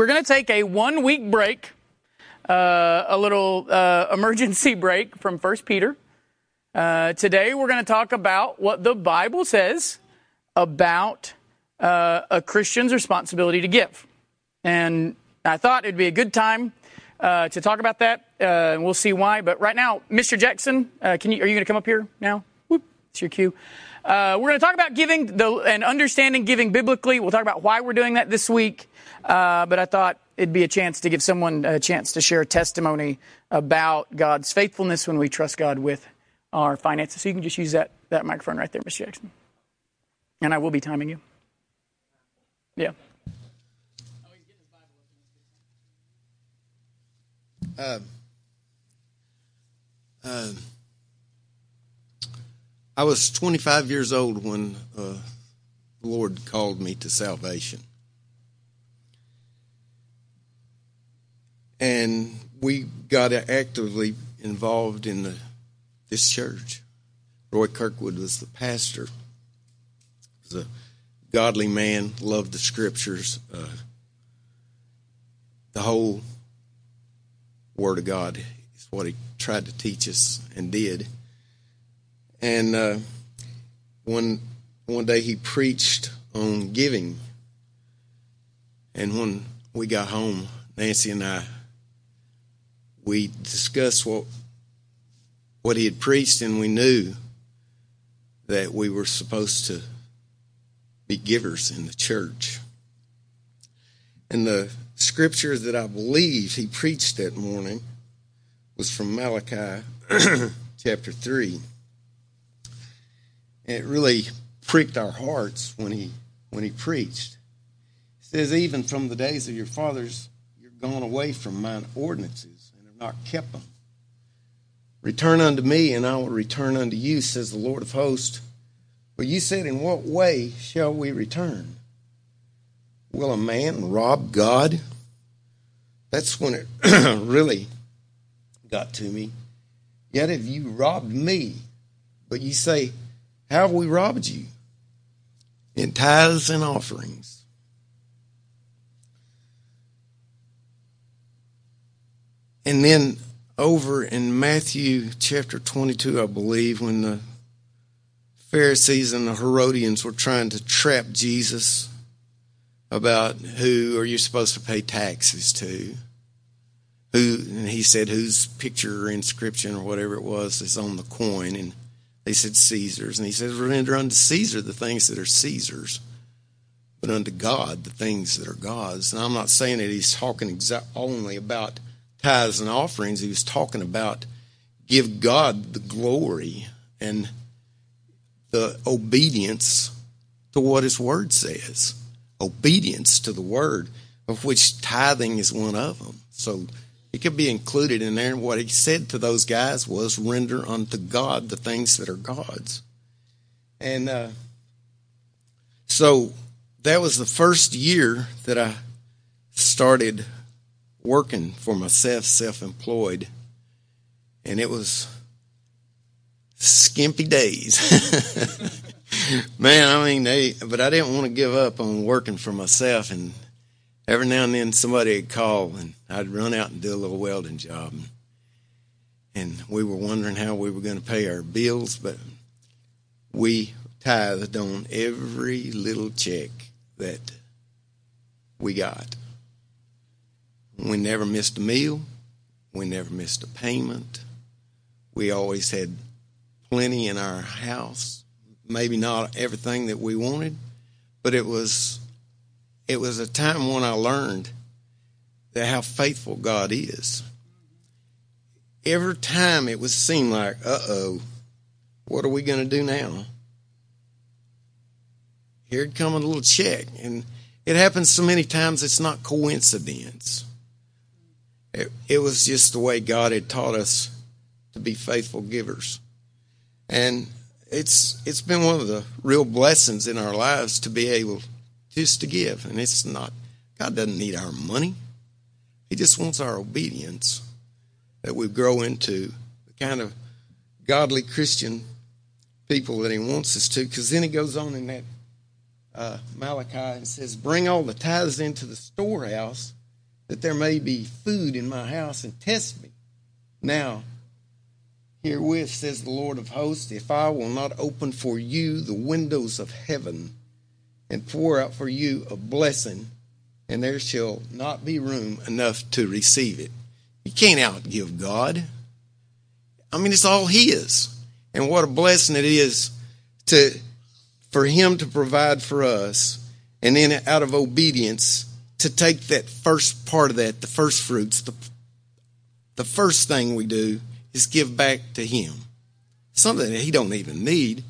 we're going to take a one week break, uh, a little uh, emergency break from First Peter. Uh, today, we're going to talk about what the Bible says about uh, a Christian's responsibility to give. And I thought it'd be a good time uh, to talk about that, uh, and we'll see why. But right now, Mr. Jackson, can you, are you going to come up here now? Whoop, it's your cue. Uh, we're going to talk about giving the, and understanding giving biblically. We'll talk about why we're doing that this week. Uh, but I thought it'd be a chance to give someone a chance to share a testimony about God's faithfulness when we trust God with our finances. So you can just use that, that microphone right there, Mr. Jackson. And I will be timing you. Yeah. Uh, uh, I was 25 years old when uh, the Lord called me to salvation. And we got actively involved in the, this church. Roy Kirkwood was the pastor. He was a godly man, loved the scriptures, uh, the whole Word of God is what he tried to teach us and did. And uh, one one day he preached on giving, and when we got home, Nancy and I we discussed what what he had preached, and we knew that we were supposed to be givers in the church. And the scripture that I believe he preached that morning was from Malachi chapter 3 And it really pricked our hearts when he when he preached. He says, Even from the days of your fathers, you're gone away from mine ordinances not kept them. Return unto me, and I will return unto you, says the Lord of hosts. But you said, In what way shall we return? Will a man rob God? That's when it really got to me. Yet have you robbed me? But you say, how have we robbed you? In tithes and offerings. And then over in Matthew chapter 22, I believe, when the Pharisees and the Herodians were trying to trap Jesus about who are you supposed to pay taxes to? Who, and he said, whose picture or inscription or whatever it was is on the coin. And they said Caesar's. And he says, Render unto Caesar the things that are Caesar's, but unto God the things that are God's. And I'm not saying that he's talking exa- only about tithes and offerings. He was talking about give God the glory and the obedience to what his word says. Obedience to the word, of which tithing is one of them. So it could be included in there. And what he said to those guys was, render unto God the things that are God's. And uh, so that was the first year that I started working for myself, self employed. And it was skimpy days. Man, I mean, they, but I didn't want to give up on working for myself. And every now and then somebody would call and I'd run out and do a little welding job. And we were wondering how we were going to pay our bills, but we tithed on every little check that we got. We never missed a meal. We never missed a payment. We always had plenty in our house. Maybe not everything that we wanted, but it was it was a time when I learned that how faithful God is. Every time it would seem like, uh oh, what are we going to do now? Here'd come a little check. And it happens so many times it's not coincidence. It, it was just the way God had taught us to be faithful givers. And it's it's been one of the real blessings in our lives to be able just to give. And it's not, God doesn't need our money. He just wants our obedience that we grow into the kind of godly Christian people that He wants us to. Because then He goes on in that uh, Malachi and says, Bring all the tithes into the storehouse that there may be food in my house and test me. Now, herewith says the Lord of hosts, if I will not open for you the windows of heaven and pour out for you a blessing, and there shall not be room enough to receive it. You can't outgive God. I mean, it's all His. And what a blessing it is to for Him to provide for us, and then out of obedience to take that first part of that, the first fruits, the the first thing we do is give back to Him. Something that He don't even need,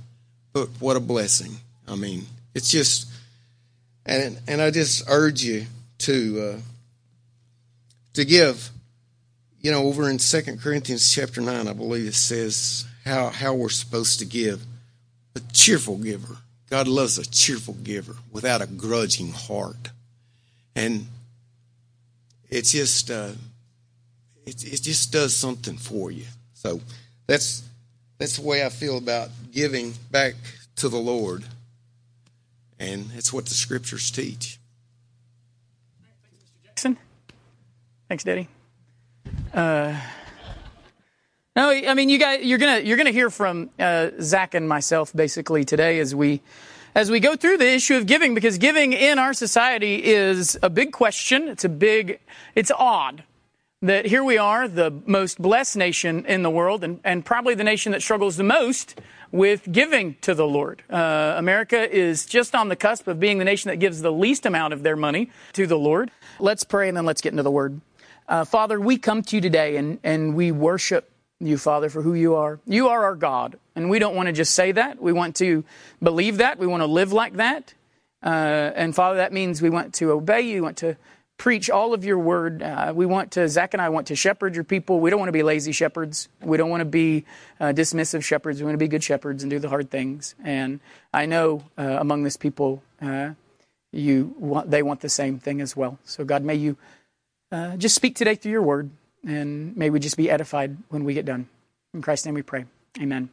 but what a blessing. I mean, it's just, and and I just urge you to uh, to give. You know, over in Second Corinthians chapter nine, I believe it says how how we're supposed to give. A cheerful giver. God loves a cheerful giver without a grudging heart, and it's just uh, it it just does something for you. So that's that's the way I feel about giving back to the Lord, and it's what the scriptures teach. Jackson. Thanks, Daddy. Uh, no, I mean you guys, you're gonna you're gonna hear from uh, Zach and myself basically today as we as we go through the issue of giving because giving in our society is a big question. It's a big, it's odd that here we are, the most blessed nation in the world, and, and probably the nation that struggles the most with giving to the Lord. Uh, America is just on the cusp of being the nation that gives the least amount of their money to the Lord. Let's pray and then let's get into the Word. Uh, Father, we come to you today and, and we worship you, Father, for who you are. You are our God. And we don't want to just say that. We want to believe that. We want to live like that. Uh, and Father, that means we want to obey you. We want to preach all of your word. Uh, we want to, Zach and I want to shepherd your people. We don't want to be lazy shepherds. We don't want to be uh, dismissive shepherds. We want to be good shepherds and do the hard things. And I know uh, among this people, uh, you want, they want the same thing as well. So God, may you uh, just speak today through your word, and may we just be edified when we get done. In Christ's name we pray. Amen.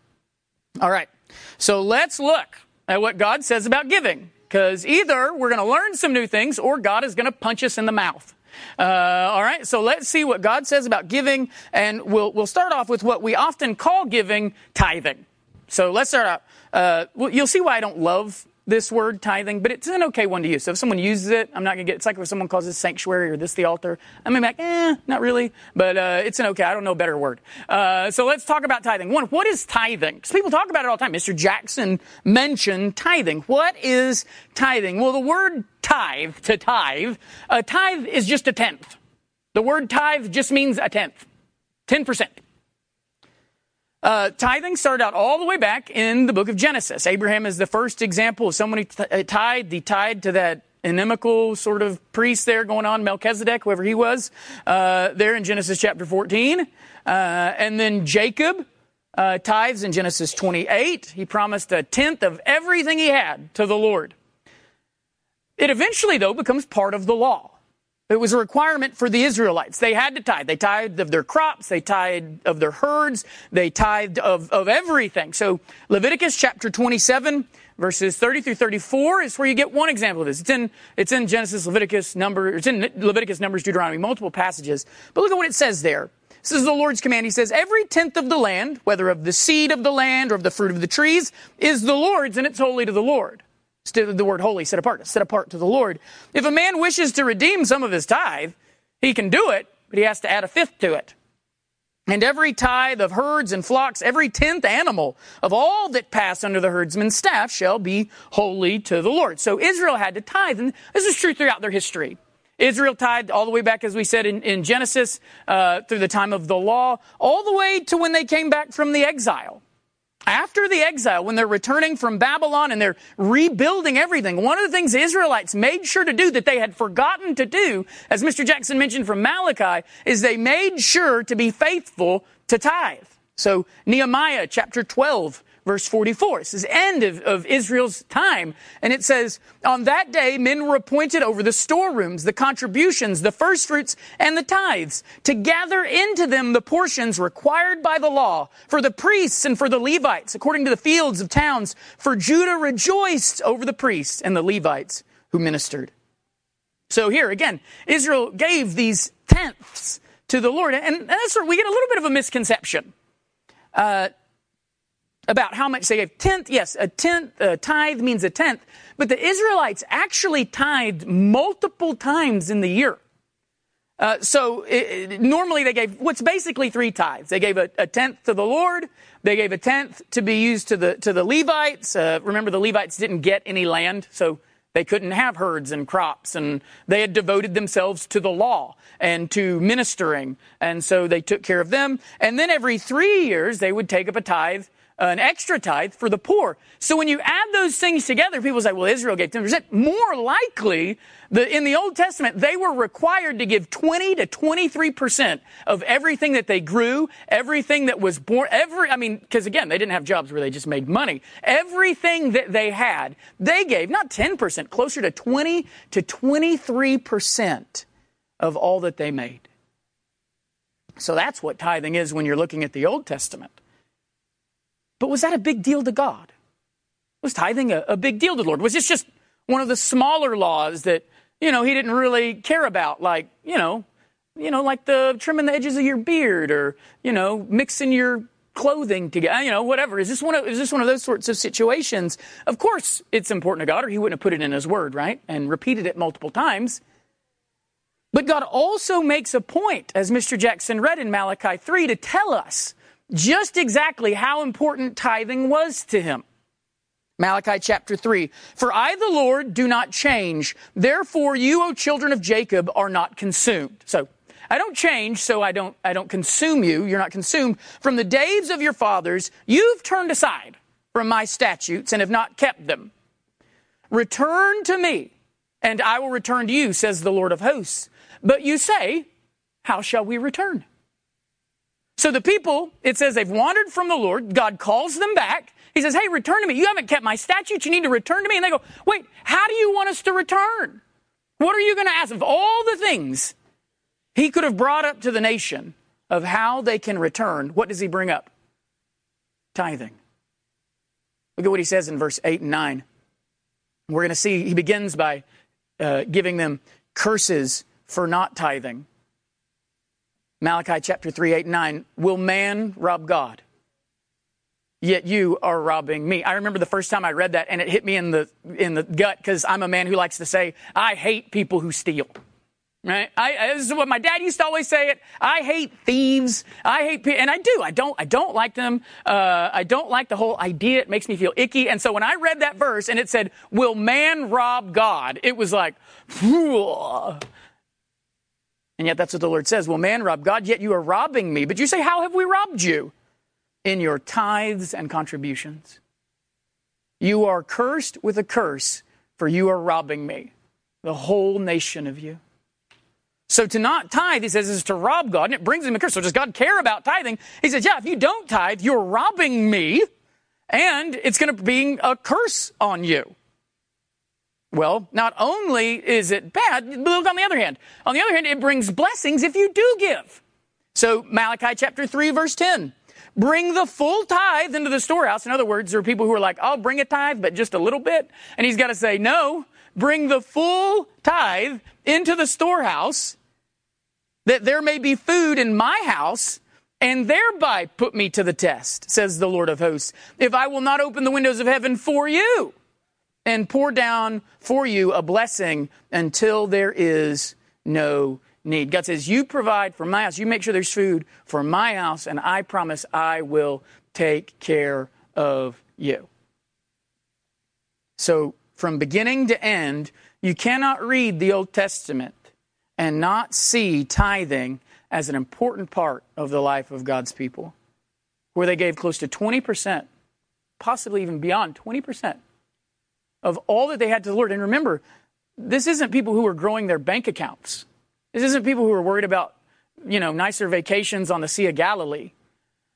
All right. So let's look at what God says about giving. Because either we're going to learn some new things or God is going to punch us in the mouth. Uh, all right, so let's see what God says about giving, and we'll, we'll start off with what we often call giving tithing. So let's start out. Uh, you'll see why I don't love this word tithing, but it's an okay one to use. So if someone uses it, I'm not gonna get. It's like if someone calls this sanctuary or this the altar. I'm gonna be like, eh, not really. But uh, it's an okay. I don't know a better word. Uh, so let's talk about tithing. One, what is tithing? Because people talk about it all the time. Mr. Jackson mentioned tithing. What is tithing? Well, the word tithe to tithe, a tithe is just a tenth. The word tithe just means a tenth, ten percent. Uh, tithing started out all the way back in the book of Genesis. Abraham is the first example of someone who t- tithed. He tied to that inimical sort of priest there going on, Melchizedek, whoever he was, uh, there in Genesis chapter 14. Uh, and then Jacob uh, tithes in Genesis 28. He promised a tenth of everything he had to the Lord. It eventually, though, becomes part of the law. It was a requirement for the Israelites. They had to tithe. They tithed of their crops. They tithed of their herds. They tithed of, of everything. So Leviticus chapter 27, verses 30 through 34 is where you get one example of this. It's in, it's in Genesis, Leviticus, number, it's in Leviticus, Numbers, Deuteronomy, multiple passages. But look at what it says there. This is the Lord's command. He says, every tenth of the land, whether of the seed of the land or of the fruit of the trees, is the Lord's and it's holy to the Lord the word holy, set apart, set apart to the Lord. If a man wishes to redeem some of his tithe, he can do it, but he has to add a fifth to it. And every tithe of herds and flocks, every tenth animal of all that pass under the herdsman's staff shall be holy to the Lord. So Israel had to tithe, and this is true throughout their history. Israel tithed all the way back, as we said in, in Genesis, uh, through the time of the law, all the way to when they came back from the exile. After the exile, when they're returning from Babylon and they're rebuilding everything, one of the things the Israelites made sure to do that they had forgotten to do, as Mr. Jackson mentioned from Malachi, is they made sure to be faithful to tithe. So Nehemiah chapter 12, verse 44. This is end of, of Israel's time. And it says, On that day, men were appointed over the storerooms, the contributions, the firstfruits, and the tithes, to gather into them the portions required by the law for the priests and for the Levites, according to the fields of towns. For Judah rejoiced over the priests and the Levites who ministered. So here again, Israel gave these tenths to the Lord, and, and that's where we get a little bit of a misconception. Uh, about how much they gave. Tenth, yes, a tenth, a tithe means a tenth, but the Israelites actually tithed multiple times in the year. Uh, so it, it, normally they gave what's basically three tithes. They gave a, a, tenth to the Lord. They gave a tenth to be used to the to the Levites. Uh, remember, the Levites didn't get any land, so they couldn't have herds and crops, and they had devoted themselves to the law and to ministering, and so they took care of them. And then every three years they would take up a tithe an extra tithe for the poor. So when you add those things together, people say, well, Israel gave 10%. More likely, the, in the Old Testament, they were required to give 20 to 23% of everything that they grew, everything that was born, every, I mean, because again, they didn't have jobs where they just made money. Everything that they had, they gave not 10%, closer to 20 to 23% of all that they made. So that's what tithing is when you're looking at the Old Testament. But was that a big deal to God? Was tithing a, a big deal to the Lord? Was this just one of the smaller laws that, you know, he didn't really care about, like, you know, you know, like the trimming the edges of your beard or, you know, mixing your clothing together, you know, whatever. Is this one of, is this one of those sorts of situations? Of course it's important to God or he wouldn't have put it in his word, right? And repeated it multiple times. But God also makes a point, as Mr. Jackson read in Malachi 3, to tell us just exactly how important tithing was to him. Malachi chapter 3. For I, the Lord, do not change. Therefore, you, O children of Jacob, are not consumed. So, I don't change, so I don't, I don't consume you. You're not consumed. From the days of your fathers, you've turned aside from my statutes and have not kept them. Return to me, and I will return to you, says the Lord of hosts. But you say, How shall we return? So the people, it says they've wandered from the Lord. God calls them back. He says, Hey, return to me. You haven't kept my statutes. You need to return to me. And they go, Wait, how do you want us to return? What are you going to ask? Of all the things he could have brought up to the nation of how they can return, what does he bring up? Tithing. Look at what he says in verse 8 and 9. We're going to see he begins by uh, giving them curses for not tithing. Malachi chapter 3, 8, 9. Will man rob God? Yet you are robbing me. I remember the first time I read that and it hit me in the, in the gut because I'm a man who likes to say, I hate people who steal. Right? I, this is what my dad used to always say it. I hate thieves. I hate people, and I do. I don't. I don't like them. Uh, I don't like the whole idea. It makes me feel icky. And so when I read that verse and it said, "Will man rob God?" It was like, Phew. And yet that's what the Lord says. Will man rob God? Yet you are robbing me. But you say, How have we robbed you? In your tithes and contributions. You are cursed with a curse, for you are robbing me, the whole nation of you. So to not tithe, he says, is to rob God, and it brings him a curse. So does God care about tithing? He says, yeah, if you don't tithe, you're robbing me, and it's going to be a curse on you. Well, not only is it bad, look on the other hand. On the other hand, it brings blessings if you do give. So Malachi chapter 3 verse 10. Bring the full tithe into the storehouse. In other words, there are people who are like, I'll bring a tithe, but just a little bit. And he's got to say, no, bring the full tithe into the storehouse that there may be food in my house and thereby put me to the test, says the Lord of hosts. If I will not open the windows of heaven for you and pour down for you a blessing until there is no need. God says, You provide for my house, you make sure there's food for my house, and I promise I will take care of you. So, from beginning to end, you cannot read the Old Testament and not see tithing as an important part of the life of God's people, where they gave close to 20%, possibly even beyond 20% of all that they had to the Lord. And remember, this isn't people who are growing their bank accounts. This isn't people who are worried about, you know, nicer vacations on the Sea of Galilee.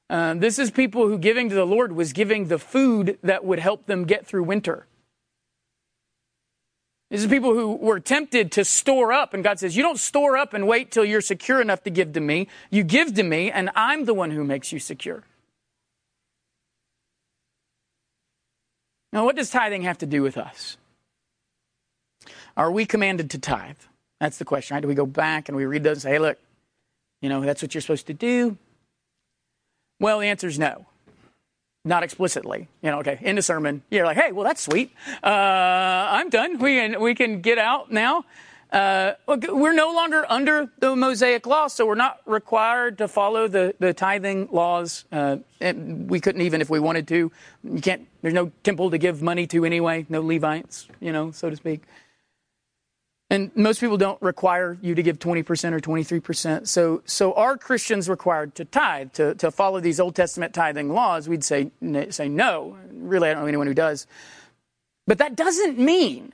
Uh, this is people who giving to the Lord was giving the food that would help them get through winter. This is people who were tempted to store up, and God says, You don't store up and wait till you're secure enough to give to me. You give to me, and I'm the one who makes you secure. Now, what does tithing have to do with us? Are we commanded to tithe? That's the question, right? Do we go back and we read those and say, hey, look, you know, that's what you're supposed to do? Well, the answer is no. Not explicitly. You know, okay, in the sermon, you're like, hey, well, that's sweet. Uh, I'm done. We can, we can get out now. Uh, we're no longer under the Mosaic law, so we're not required to follow the, the tithing laws. Uh, we couldn't even if we wanted to. You can't. There's no temple to give money to anyway. No Levites, you know, so to speak. And most people don't require you to give 20% or 23%. So, so are Christians required to tithe, to, to follow these Old Testament tithing laws? We'd say, say no. Really, I don't know anyone who does. But that doesn't mean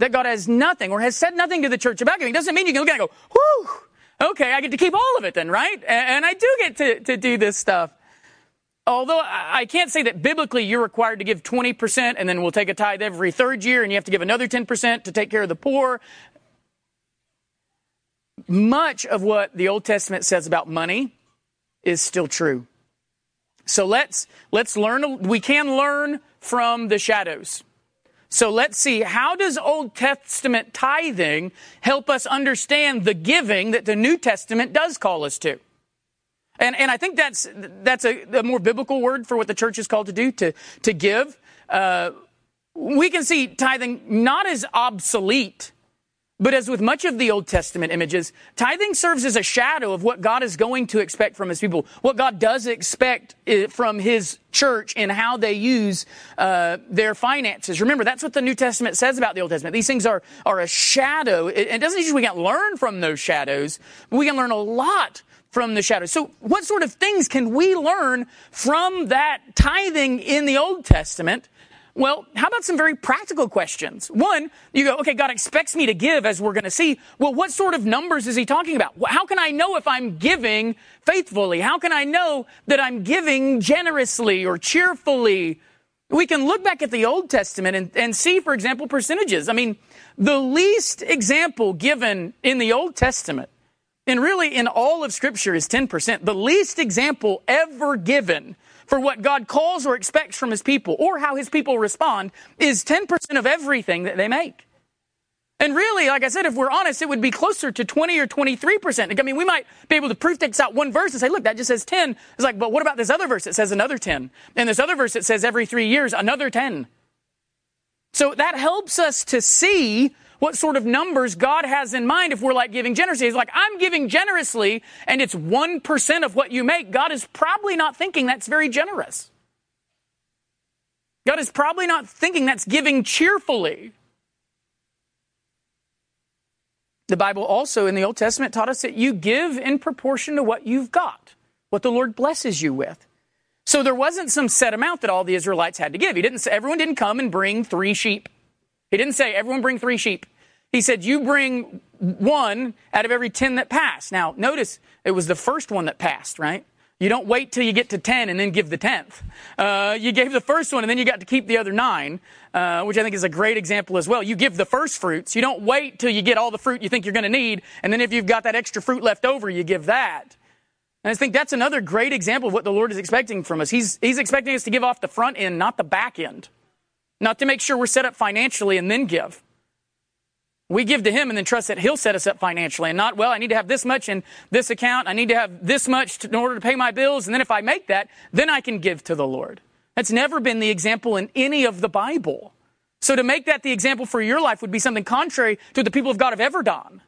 that God has nothing or has said nothing to the church about giving doesn't mean you can look at it and go, whew, okay, I get to keep all of it then, right? And I do get to, to do this stuff. Although I can't say that biblically you're required to give 20% and then we'll take a tithe every third year and you have to give another 10% to take care of the poor. Much of what the Old Testament says about money is still true. So let's, let's learn, we can learn from the shadows. So let's see, how does Old Testament tithing help us understand the giving that the New Testament does call us to? And, and I think that's, that's a, a more biblical word for what the church is called to do, to, to give. Uh, we can see tithing not as obsolete but as with much of the Old Testament images, tithing serves as a shadow of what God is going to expect from his people, what God does expect eh, from his church and how they use uh, their finances. Remember, that's what the New Testament says about the Old Testament. These things are, are a shadow. It, it doesn't mean we can't learn from those shadows, we can learn a lot from the shadows. So what sort of things can we learn from that tithing in the Old Testament well, how about some very practical questions? One, you go, okay, God expects me to give, as we're going to see. Well, what sort of numbers is he talking about? How can I know if I'm giving faithfully? How can I know that I'm giving generously or cheerfully? We can look back at the Old Testament and, and see, for example, percentages. I mean, the least example given in the Old Testament, and really in all of Scripture, is 10%. The least example ever given for what God calls or expects from his people or how his people respond is 10% of everything that they make. And really, like I said, if we're honest, it would be closer to 20 or 23%. I mean, we might be able to proof text out one verse and say, look, that just says 10. It's like, but what about this other verse that says another 10? And this other verse that says every three years, another 10. So that helps us to see what sort of numbers God has in mind if we're like giving generously. He's like, I'm giving generously and it's 1% of what you make. God is probably not thinking that's very generous. God is probably not thinking that's giving cheerfully. The Bible also in the Old Testament taught us that you give in proportion to what you've got, what the Lord blesses you with. So there wasn't some set amount that all the Israelites had to give. He didn't everyone didn't come and bring three sheep. He didn't say, everyone bring three sheep. He said, you bring one out of every 10 that pass. Now, notice it was the first one that passed, right? You don't wait till you get to 10 and then give the 10th. Uh, you gave the first one and then you got to keep the other nine, uh, which I think is a great example as well. You give the first fruits. You don't wait till you get all the fruit you think you're going to need. And then if you've got that extra fruit left over, you give that. And I think that's another great example of what the Lord is expecting from us. He's, he's expecting us to give off the front end, not the back end. Not to make sure we're set up financially and then give. We give to Him and then trust that He'll set us up financially and not, well, I need to have this much in this account. I need to have this much to, in order to pay my bills. And then if I make that, then I can give to the Lord. That's never been the example in any of the Bible. So to make that the example for your life would be something contrary to what the people of God have ever done.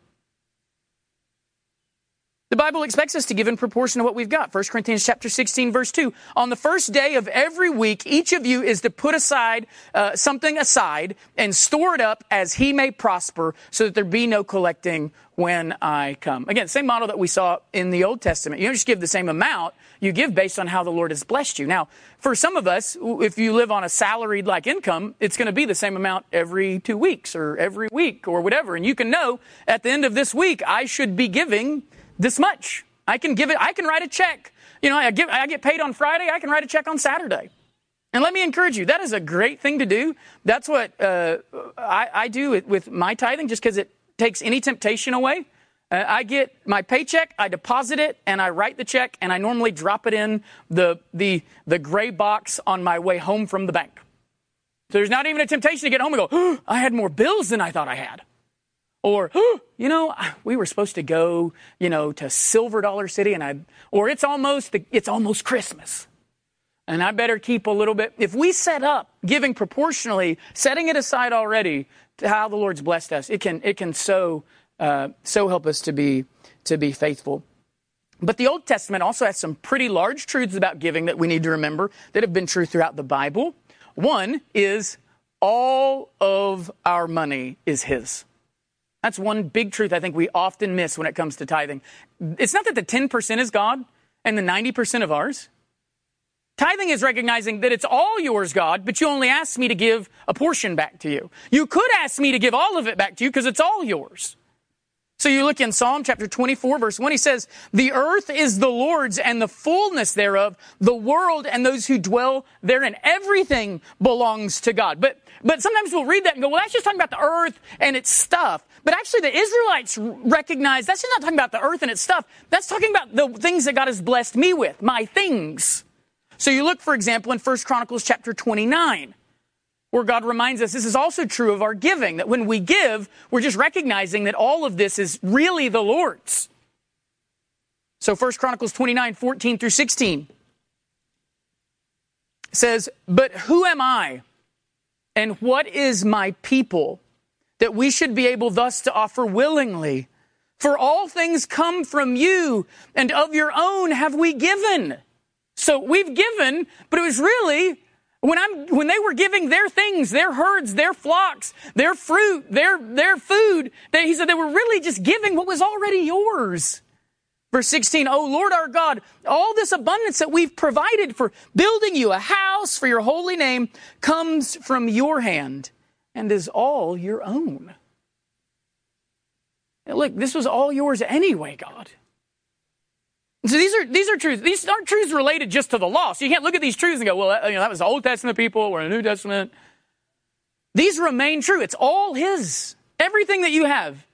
The Bible expects us to give in proportion to what we've got. 1 Corinthians chapter 16 verse 2. On the first day of every week, each of you is to put aside uh, something aside and store it up as he may prosper so that there be no collecting when I come. Again, same model that we saw in the Old Testament. You don't just give the same amount, you give based on how the Lord has blessed you. Now, for some of us, if you live on a salaried like income, it's going to be the same amount every two weeks or every week or whatever. And you can know at the end of this week, I should be giving this much. I can give it, I can write a check. You know, I, give, I get paid on Friday, I can write a check on Saturday. And let me encourage you, that is a great thing to do. That's what uh, I, I, do with, with, my tithing just because it takes any temptation away. Uh, I get my paycheck, I deposit it, and I write the check, and I normally drop it in the, the, the gray box on my way home from the bank. So there's not even a temptation to get home and go, oh, I had more bills than I thought I had. Or, you know, we were supposed to go, you know, to Silver Dollar City and I, or it's almost, the, it's almost Christmas. And I better keep a little bit. If we set up giving proportionally, setting it aside already to how the Lord's blessed us, it can, it can so, uh, so help us to be, to be faithful. But the Old Testament also has some pretty large truths about giving that we need to remember that have been true throughout the Bible. One is all of our money is His. That's one big truth I think we often miss when it comes to tithing. It's not that the 10% is God and the 90% of ours. Tithing is recognizing that it's all yours, God, but you only asked me to give a portion back to you. You could ask me to give all of it back to you because it's all yours. So you look in Psalm chapter 24 verse 1, he says, The earth is the Lord's and the fullness thereof, the world and those who dwell therein. Everything belongs to God. But, but sometimes we'll read that and go, well, that's just talking about the earth and its stuff. But actually the Israelites recognize that's just not talking about the earth and its stuff. That's talking about the things that God has blessed me with, my things. So you look, for example, in 1 Chronicles chapter 29 where God reminds us this is also true of our giving, that when we give, we're just recognizing that all of this is really the Lord's. So 1 Chronicles 29, 14 through 16 says, But who am I and what is my people that we should be able thus to offer willingly? For all things come from you, and of your own have we given. So we've given, but it was really when I'm, when they were giving their things, their herds, their flocks, their fruit, their, their food, they, he said they were really just giving what was already yours. Verse 16, Oh Lord our God, all this abundance that we've provided for building you a house for your holy name comes from your hand and is all your own. Now look, this was all yours anyway, God. So these are these are truths. These aren't truths related just to the law. So you can't look at these truths and go, well, you know, that was the Old Testament people, we're the New Testament. These remain true. It's all His. Everything that you have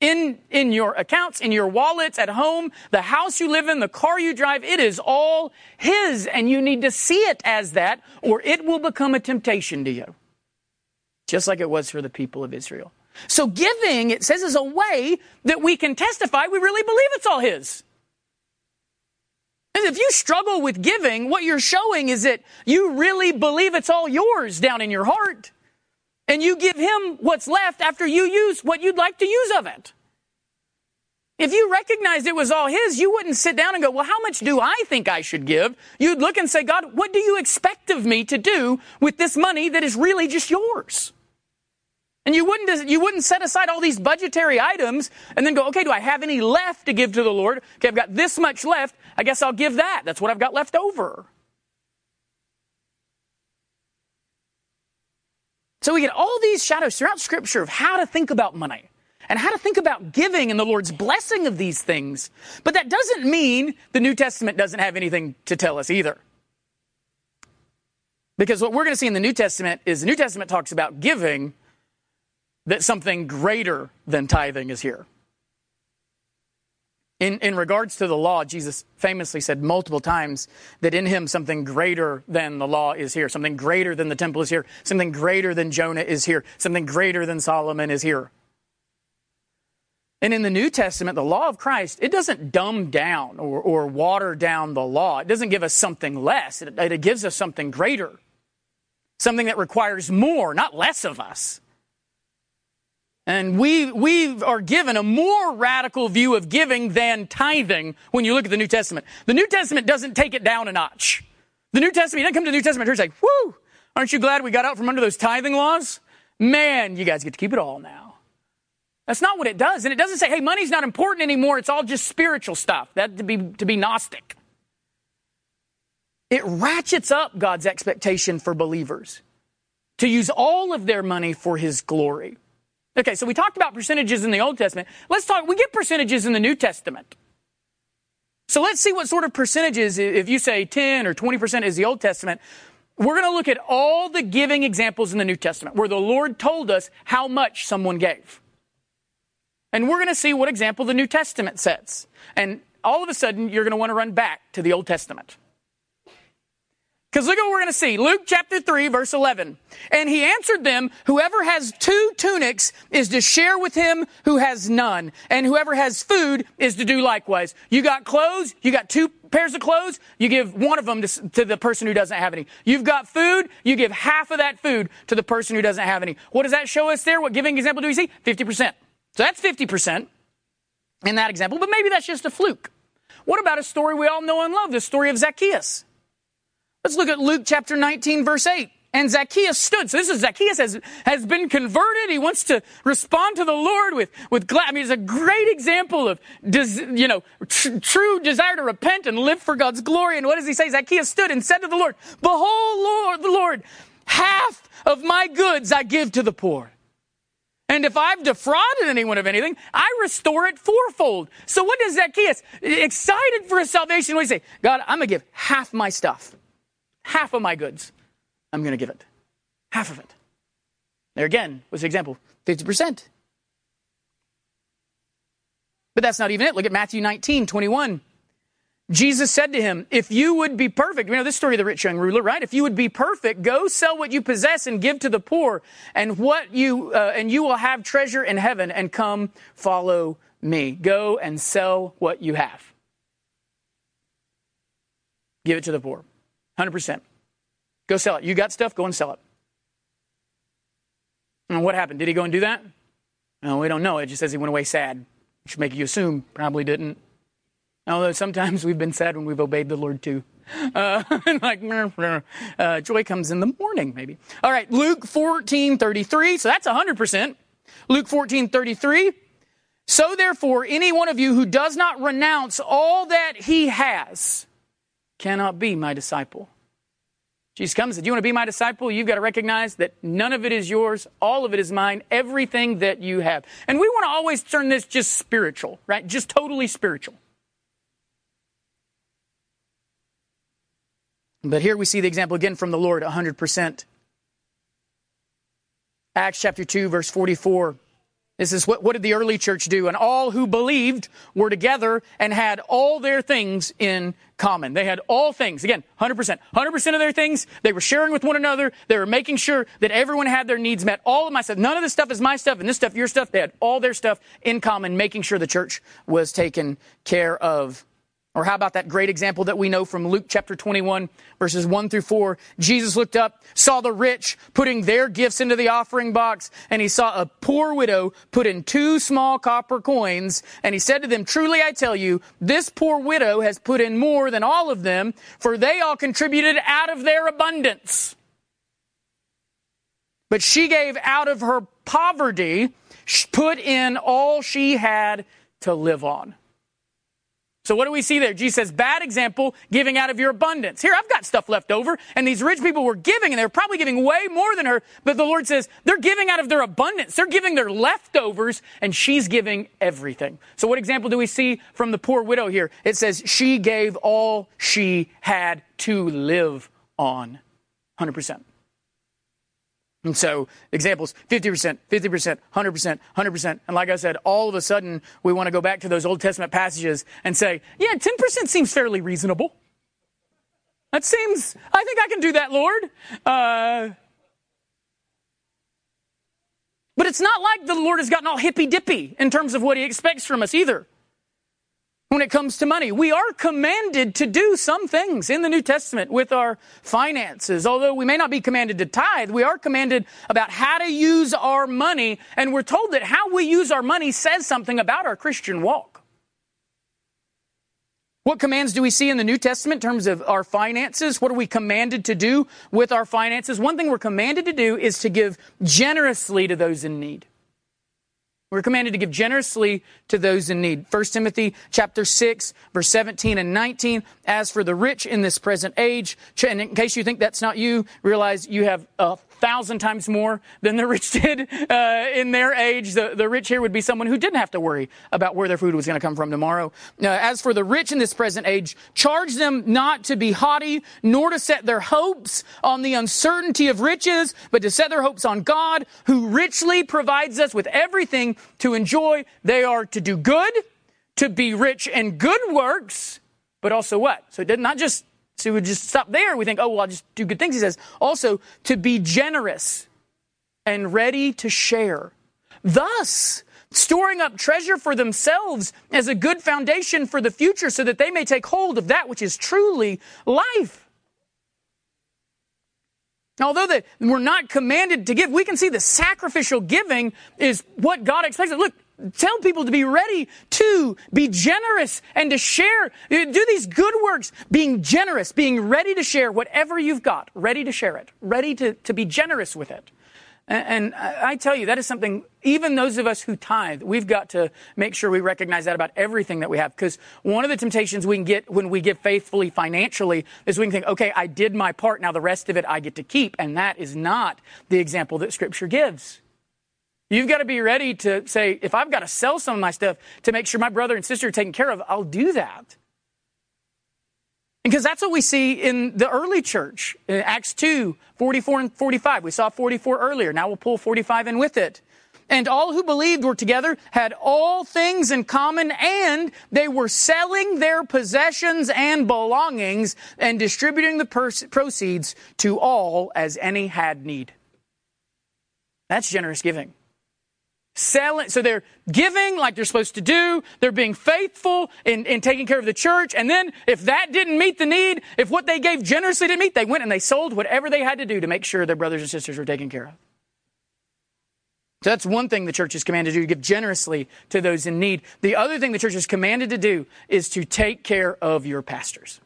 in in your accounts, in your wallets, at home, the house you live in, the car you drive, it is all His, and you need to see it as that, or it will become a temptation to you, just like it was for the people of Israel. So giving, it says, is a way that we can testify we really believe it's all His. If you struggle with giving, what you're showing is that you really believe it's all yours down in your heart. And you give him what's left after you use what you'd like to use of it. If you recognized it was all his, you wouldn't sit down and go, well, how much do I think I should give? You'd look and say, God, what do you expect of me to do with this money that is really just yours? And you wouldn't, you wouldn't set aside all these budgetary items and then go, okay, do I have any left to give to the Lord? Okay, I've got this much left. I guess I'll give that. That's what I've got left over. So we get all these shadows throughout Scripture of how to think about money and how to think about giving and the Lord's blessing of these things. But that doesn't mean the New Testament doesn't have anything to tell us either. Because what we're going to see in the New Testament is the New Testament talks about giving that something greater than tithing is here. In, in regards to the law, Jesus famously said multiple times that in him something greater than the law is here, something greater than the temple is here, something greater than Jonah is here, something greater than Solomon is here. And in the New Testament, the law of Christ, it doesn't dumb down or, or water down the law. It doesn't give us something less. It, it gives us something greater, something that requires more, not less of us. And we, we are given a more radical view of giving than tithing when you look at the New Testament. The New Testament doesn't take it down a notch. The New Testament, you don't come to the New Testament church like, whoo, aren't you glad we got out from under those tithing laws? Man, you guys get to keep it all now. That's not what it does. And it doesn't say, hey, money's not important anymore. It's all just spiritual stuff. That to be, to be Gnostic. It ratchets up God's expectation for believers to use all of their money for his glory. Okay, so we talked about percentages in the Old Testament. Let's talk, we get percentages in the New Testament. So let's see what sort of percentages, if you say 10 or 20% is the Old Testament, we're going to look at all the giving examples in the New Testament where the Lord told us how much someone gave. And we're going to see what example the New Testament sets. And all of a sudden, you're going to want to run back to the Old Testament. Because look at what we're going to see. Luke chapter 3, verse 11. And he answered them, Whoever has two tunics is to share with him who has none. And whoever has food is to do likewise. You got clothes, you got two pairs of clothes, you give one of them to, to the person who doesn't have any. You've got food, you give half of that food to the person who doesn't have any. What does that show us there? What giving example do we see? 50%. So that's 50% in that example, but maybe that's just a fluke. What about a story we all know and love? The story of Zacchaeus. Let's look at Luke chapter 19, verse 8. And Zacchaeus stood. So this is Zacchaeus has, has been converted. He wants to respond to the Lord with, with glad. I mean, it's a great example of, des, you know, tr- true desire to repent and live for God's glory. And what does he say? Zacchaeus stood and said to the Lord, Behold, Lord, the Lord, half of my goods I give to the poor. And if I've defrauded anyone of anything, I restore it fourfold. So what does Zacchaeus, excited for his salvation, what he say? God, I'm going to give half my stuff half of my goods, I'm going to give it. Half of it. There again was the example 50%. But that's not even it. Look at Matthew 19, 21. Jesus said to him, If you would be perfect, you know this story of the rich young ruler, right? If you would be perfect, go sell what you possess and give to the poor, and what you uh, and you will have treasure in heaven, and come follow me. Go and sell what you have. Give it to the poor. 100%. Go sell it. You got stuff, go and sell it. And what happened? Did he go and do that? No, we don't know. It just says he went away sad. Which make you assume probably didn't. Although sometimes we've been sad when we've obeyed the Lord too. Uh, like, uh, joy comes in the morning, maybe. All right, Luke 14, 33. So that's 100%. Luke 14, 33. So therefore, any one of you who does not renounce all that he has cannot be my disciple. Jesus comes and said, You want to be my disciple? You've got to recognize that none of it is yours, all of it is mine, everything that you have. And we want to always turn this just spiritual, right? Just totally spiritual. But here we see the example again from the Lord 100%. Acts chapter 2, verse 44. This is what, what did the early church do? And all who believed were together and had all their things in common. They had all things. Again, 100%. 100% of their things. They were sharing with one another. They were making sure that everyone had their needs met. All of my stuff. None of this stuff is my stuff and this stuff your stuff. They had all their stuff in common, making sure the church was taken care of. Or how about that great example that we know from Luke chapter 21, verses 1 through 4? Jesus looked up, saw the rich putting their gifts into the offering box, and he saw a poor widow put in two small copper coins, and he said to them, Truly I tell you, this poor widow has put in more than all of them, for they all contributed out of their abundance. But she gave out of her poverty, put in all she had to live on. So what do we see there? Jesus says, bad example, giving out of your abundance. Here, I've got stuff left over, and these rich people were giving, and they're probably giving way more than her, but the Lord says, they're giving out of their abundance. They're giving their leftovers, and she's giving everything. So what example do we see from the poor widow here? It says, she gave all she had to live on. 100%. And so examples 50%, 50%, 100%, 100%. And like I said, all of a sudden we want to go back to those Old Testament passages and say, yeah, 10% seems fairly reasonable. That seems, I think I can do that, Lord. Uh, but it's not like the Lord has gotten all hippy dippy in terms of what he expects from us either when it comes to money. We are commanded to do some things in the New Testament with our finances. Although we may not be commanded to tithe, we are commanded about how to use our money, and we're told that how we use our money says something about our Christian walk. What commands do we see in the New Testament in terms of our finances? What are we commanded to do with our finances? One thing we're commanded to do is to give generously to those in need. We're commanded to give generously to those in need. 1 Timothy chapter 6, verse 17 and 19. As for the rich in this present age, and in case you think that's not you, realize you have a thousand times more than the rich did uh, in their age. The, the rich here would be someone who didn't have to worry about where their food was going to come from tomorrow. Uh, as for the rich in this present age, charge them not to be haughty, nor to set their hopes on the uncertainty of riches, but to set their hopes on God, who richly provides us with everything to enjoy. They are to do good, to be rich in good works, but also what? So it did not just So we just stop there. We think, oh, well, I'll just do good things. He says, also to be generous and ready to share. Thus, storing up treasure for themselves as a good foundation for the future so that they may take hold of that which is truly life. Although that we're not commanded to give, we can see the sacrificial giving is what God expects. Look, tell people to be ready to be generous and to share. Do these good works, being generous, being ready to share whatever you've got, ready to share it, ready to, to be generous with it. And, I tell you, that is something, even those of us who tithe, we've got to make sure we recognize that about everything that we have. Because one of the temptations we can get when we give faithfully financially is we can think, okay, I did my part, now the rest of it I get to keep. And that is not the example that Scripture gives. You've got to be ready to say, if I've got to sell some of my stuff to make sure my brother and sister are taken care of, I'll do that. Because that's what we see in the early church. In Acts 2, 44 and 45. We saw 44 earlier. Now we'll pull 45 in with it. And all who believed were together, had all things in common, and they were selling their possessions and belongings and distributing the proceeds to all as any had need. That's generous giving selling. So they're giving like they're supposed to do. They're being faithful in, in taking care of the church. And then if that didn't meet the need, if what they gave generously didn't meet, they went and they sold whatever they had to do to make sure their brothers and sisters were taken care of. So that's one thing the church is commanded to do, to give generously to those in need. The other thing the church is commanded to do is to take care of your pastors.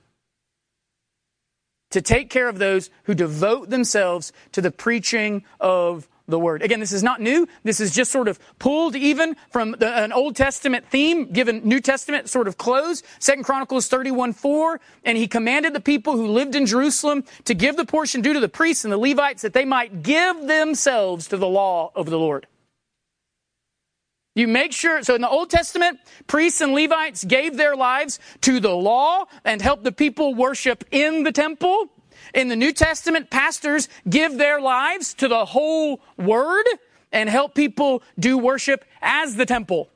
To take care of those who devote themselves to the preaching of the word. Again, this is not new. This is just sort of pulled even from the, an Old Testament theme, given New Testament sort of close. Second Chronicles 31, 4. And he commanded the people who lived in Jerusalem to give the portion due to the priests and the Levites that they might give themselves to the law of the Lord. You make sure, so in the Old Testament, priests and Levites gave their lives to the law and helped the people worship in the temple. In the New Testament, pastors give their lives to the whole word and help people do worship as the temple.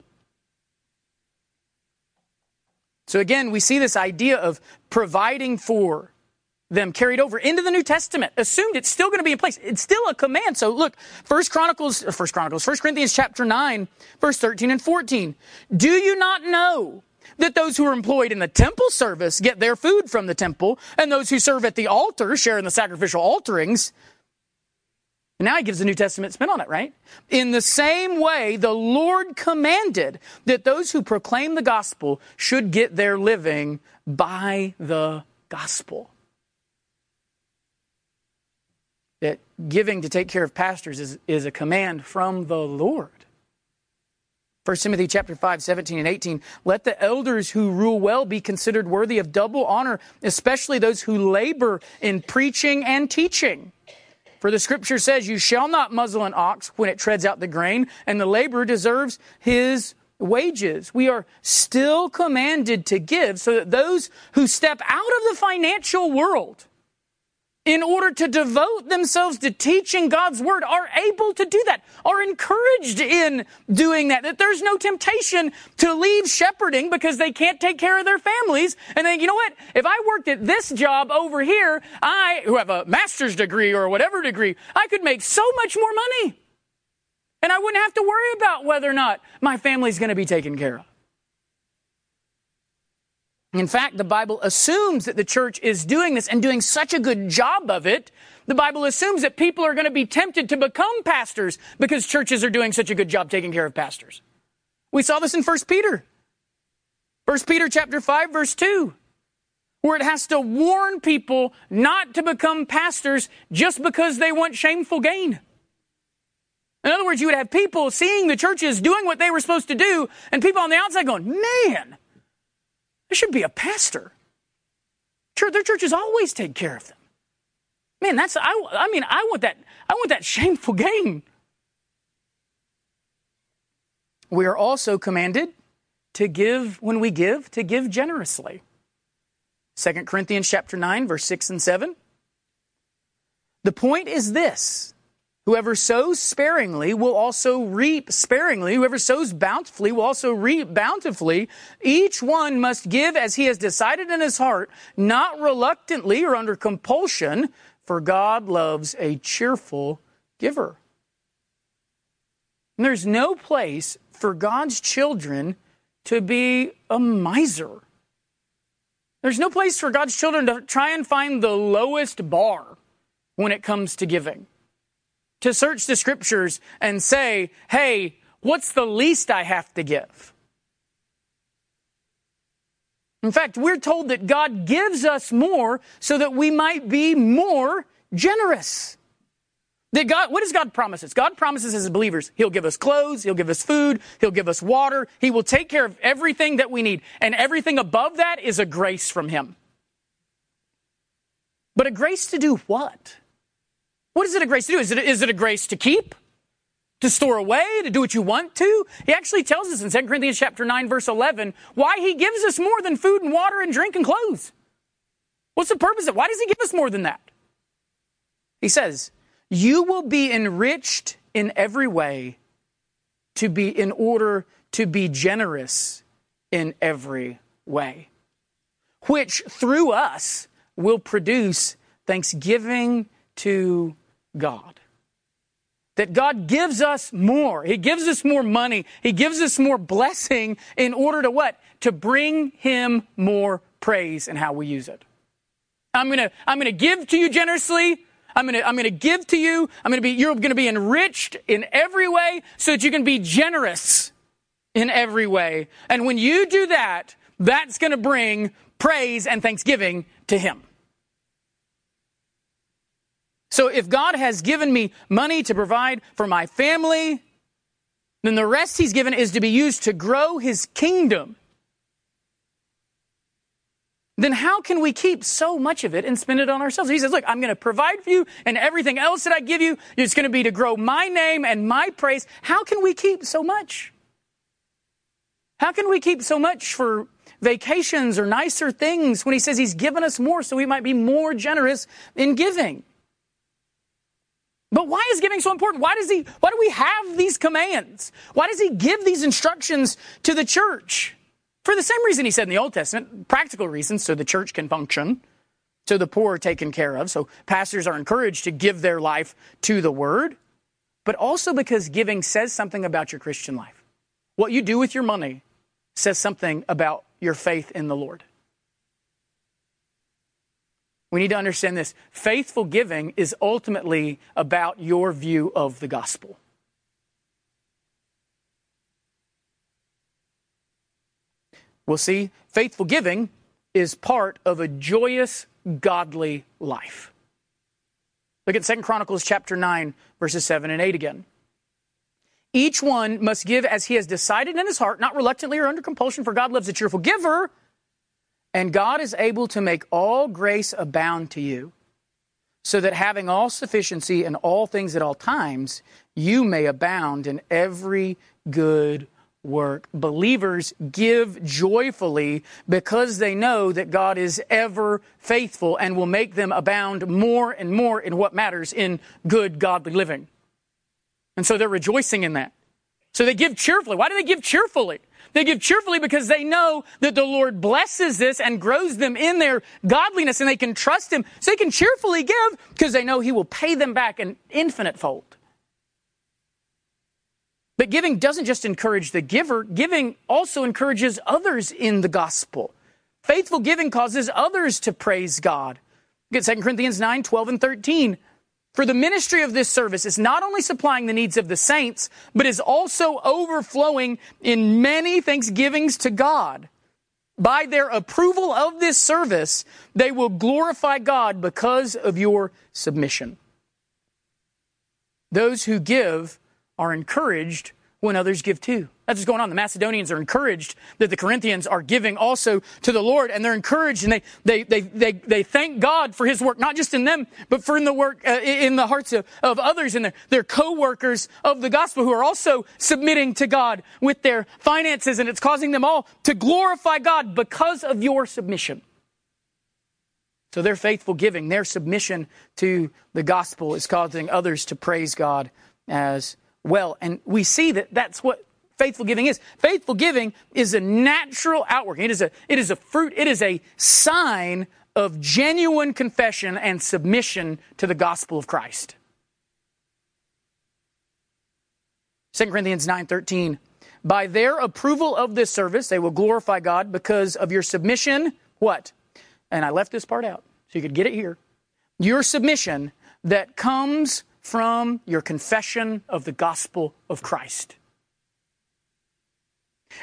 So again, we see this idea of providing for them carried over into the New Testament. Assumed it's still going to be in place. It's still a command. So look, First Chronicles, First Chronicles, First Corinthians chapter 9, verse 13 and 14. Do you not know that those who are employed in the temple service get their food from the temple, and those who serve at the altar share in the sacrificial alterings. And now he gives the New Testament spin on it, right? In the same way, the Lord commanded that those who proclaim the gospel should get their living by the gospel. That giving to take care of pastors is, is a command from the Lord. 1 Timothy chapter 5, 17 and 18. Let the elders who rule well be considered worthy of double honor, especially those who labor in preaching and teaching. For the scripture says, You shall not muzzle an ox when it treads out the grain, and the laborer deserves his wages. We are still commanded to give so that those who step out of the financial world in order to devote themselves to teaching God's word are able to do that, are encouraged in doing that, that there's no temptation to leave shepherding because they can't take care of their families and think, you know what, if I worked at this job over here, I, who have a master's degree or whatever degree, I could make so much more money. And I wouldn't have to worry about whether or not my family's going to be taken care of. In fact, the Bible assumes that the church is doing this and doing such a good job of it. The Bible assumes that people are going to be tempted to become pastors because churches are doing such a good job taking care of pastors. We saw this in 1 Peter. 1 Peter chapter 5 verse 2 where it has to warn people not to become pastors just because they want shameful gain. In other words, you would have people seeing the churches doing what they were supposed to do and people on the outside going, man, there should be a pastor. Church, their churches always take care of them. Man, that's I, I mean, I want that I want that shameful gain. We are also commanded to give when we give, to give generously. 2 Corinthians chapter 9 verse 6 and 7. The point is this. Whoever sows sparingly will also reap sparingly. Whoever sows bountifully will also reap bountifully. Each one must give as he has decided in his heart, not reluctantly or under compulsion, for God loves a cheerful giver. And there's no place for God's children to be a miser. There's no place for God's children to try and find the lowest bar when it comes to giving to search the scriptures and say, hey, what's the least I have to give? In fact, we're told that God gives us more so that we might be more generous. That God, what does God promise us? God promises as believers, He'll give us clothes, He'll give us food, He'll give us water, He will take care of everything that we need. And everything above that is a grace from Him. But a grace to do what? What is it a grace to do? Is it, is it a grace to keep? To store away? To do what you want to? He actually tells us in 2 Corinthians chapter 9 verse 11 why he gives us more than food and water and drink and clothes. What's the purpose of it? Why does he give us more than that? He says, you will be enriched in every way to be in order to be generous in every way, which through us will produce thanksgiving to God. That God gives us more. He gives us more money. He gives us more blessing in order to what? To bring Him more praise in how we use it. I'm gonna, I'm gonna give to you generously. I'm gonna, I'm gonna give to you. I'm gonna be, you're gonna be enriched in every way so that you can be generous in every way. And when you do that, that's gonna bring praise and thanksgiving to Him. So if God has given me money to provide for my family, then the rest He's given is to be used to grow His kingdom. Then how can we keep so much of it and spend it on ourselves? He says, look, I'm going to provide for you and everything else that I give you is going to be to grow my name and my praise. How can we keep so much? How can we keep so much for vacations or nicer things when he says he's given us more so we might be more generous in giving? But why is giving so important? Why does he, why do we have these commands? Why does he give these instructions to the church? For the same reason he said in the Old Testament, practical reasons, so the church can function, so the poor are taken care of, so pastors are encouraged to give their life to the word, but also because giving says something about your Christian life. What you do with your money says something about your faith in the Lord. We need to understand this. Faithful giving is ultimately about your view of the gospel. We'll see, faithful giving is part of a joyous, godly life. Look at 2 Chronicles chapter 9, verses 7 and 8 again. Each one must give as he has decided in his heart, not reluctantly or under compulsion, for God loves a cheerful giver. And God is able to make all grace abound to you, so that having all sufficiency in all things at all times, you may abound in every good work. Believers give joyfully because they know that God is ever faithful and will make them abound more and more in what matters in good, godly living. And so they're rejoicing in that. So they give cheerfully. Why do they give cheerfully? They give cheerfully because they know that the Lord blesses this and grows them in their godliness and they can trust Him. So they can cheerfully give because they know He will pay them back an infinite fold. But giving doesn't just encourage the giver, giving also encourages others in the gospel. Faithful giving causes others to praise God. Look at 2 Corinthians 9, 12, and 13. For the ministry of this service is not only supplying the needs of the saints, but is also overflowing in many thanksgivings to God. By their approval of this service, they will glorify God because of your submission. Those who give are encouraged when others give too. That's what's going on. The Macedonians are encouraged that the Corinthians are giving also to the Lord, and they're encouraged and they, they, they, they, they thank God for His work, not just in them, but for in the work, uh, in the hearts of, of others and their, their co-workers of the gospel who are also submitting to God with their finances, and it's causing them all to glorify God because of your submission. So their faithful giving, their submission to the gospel is causing others to praise God as well. And we see that that's what faithful giving is. Faithful giving is a natural outworking. It is a, it is a fruit, it is a sign of genuine confession and submission to the gospel of Christ. 2 Corinthians 9:13 By their approval of this service they will glorify God because of your submission what? And I left this part out so you could get it here. Your submission that comes from your confession of the gospel of Christ.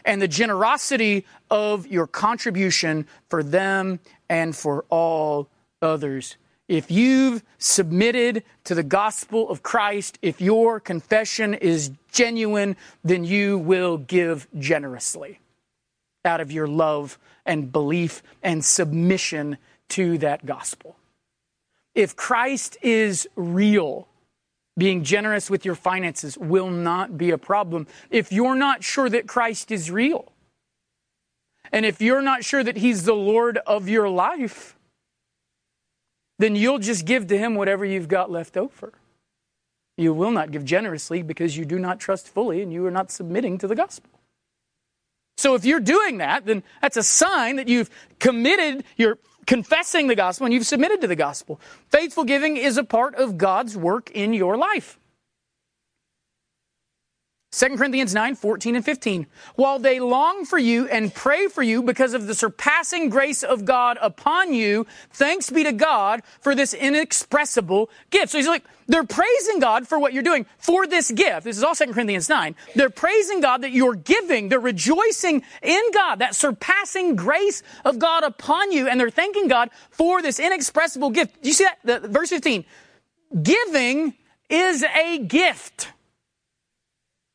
And the generosity of your contribution for them and for all others. If you've submitted to the gospel of Christ, if your confession is genuine, then you will give generously out of your love and belief and submission to that gospel. If Christ is real, being generous with your finances will not be a problem. If you're not sure that Christ is real, and if you're not sure that He's the Lord of your life, then you'll just give to Him whatever you've got left over. You will not give generously because you do not trust fully and you are not submitting to the gospel. So if you're doing that, then that's a sign that you've committed, you're confessing the gospel and you've submitted to the gospel. Faithful giving is a part of God's work in your life. 2 Corinthians 9, 14 and 15. While they long for you and pray for you because of the surpassing grace of God upon you, thanks be to God for this inexpressible gift. So he's like, they're praising God for what you're doing for this gift. This is all 2 Corinthians 9. They're praising God that you're giving. They're rejoicing in God, that surpassing grace of God upon you. And they're thanking God for this inexpressible gift. Do you see that? The, verse 15. Giving is a gift.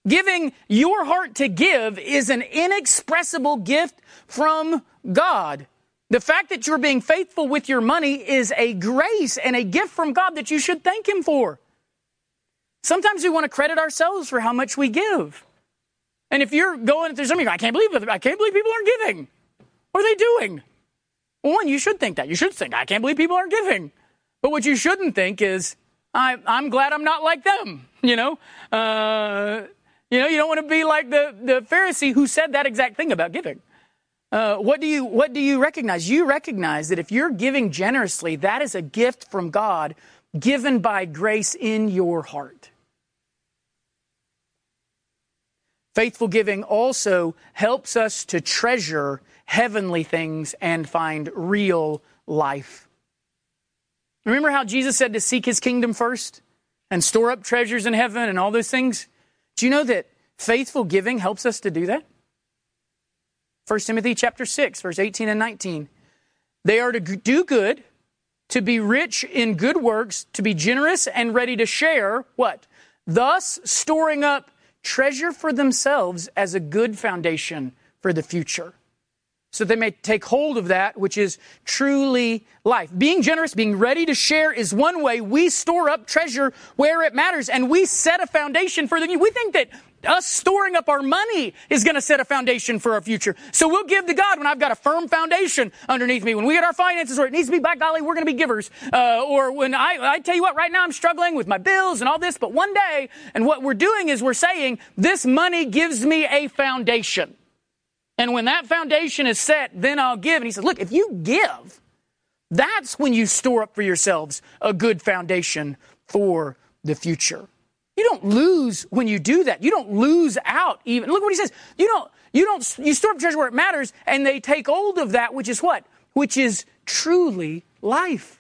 Giving your heart to give is an inexpressible gift from God. The fact that you're being faithful with your money is a grace and a gift from God that you should thank Him for. Sometimes we want to credit ourselves for how much we give. And if you're going through something, I can't believe it. I can't believe people aren't giving. What are they doing? Well, one, you should think that. You should think, I can't believe people aren't giving. But what you shouldn't think is, I, am glad I'm not like them. You know, uh, you know, you don't want to be like the, the Pharisee who said that exact thing about giving. Uh, what do you what do you recognize? You recognize that if you're giving generously, that is a gift from God given by grace in your heart. Faithful giving also helps us to treasure heavenly things and find real life. Remember how Jesus said to seek his kingdom first and store up treasures in heaven and all those things? Do you know that faithful giving helps us to do that? 1 Timothy chapter 6 verse 18 and 19. They are to do good, to be rich in good works, to be generous and ready to share what? Thus storing up treasure for themselves as a good foundation for the future so they may take hold of that which is truly life. Being generous, being ready to share is one way we store up treasure where it matters and we set a foundation for the new. We think that us storing up our money is going to set a foundation for our future. So we'll give to God when I've got a firm foundation underneath me. When we get our finances where it needs to be, by golly, we're going to be givers. Uh, or when I, I tell you what, right now I'm struggling with my bills and all this, but one day, and what we're doing is we're saying, this money gives me a foundation. And when that foundation is set, then I'll give. And he says, look, if you give, that's when you store up for yourselves a good foundation for the future. You don't lose when you do that. You don't lose out even. Look what he says. You don't, you don't, you store up treasure where it matters and they take hold of that, which is what? Which is truly life.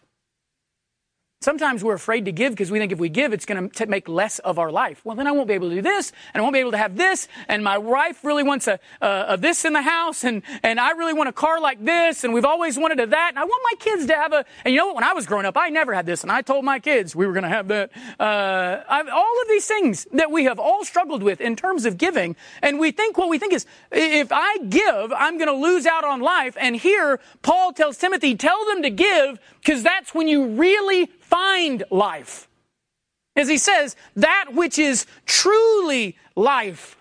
Sometimes we're afraid to give because we think if we give, it's going to make less of our life. Well, then I won't be able to do this, and I won't be able to have this, and my wife really wants a, a, a this in the house, and, and I really want a car like this, and we've always wanted a that, and I want my kids to have a, and you know what, when I was growing up, I never had this, and I told my kids we were going to have that. Uh, all of these things that we have all struggled with in terms of giving, and we think what we think is, if I give, I'm going to lose out on life, and here, Paul tells Timothy, tell them to give, because that's when you really find life. As he says, that which is truly life.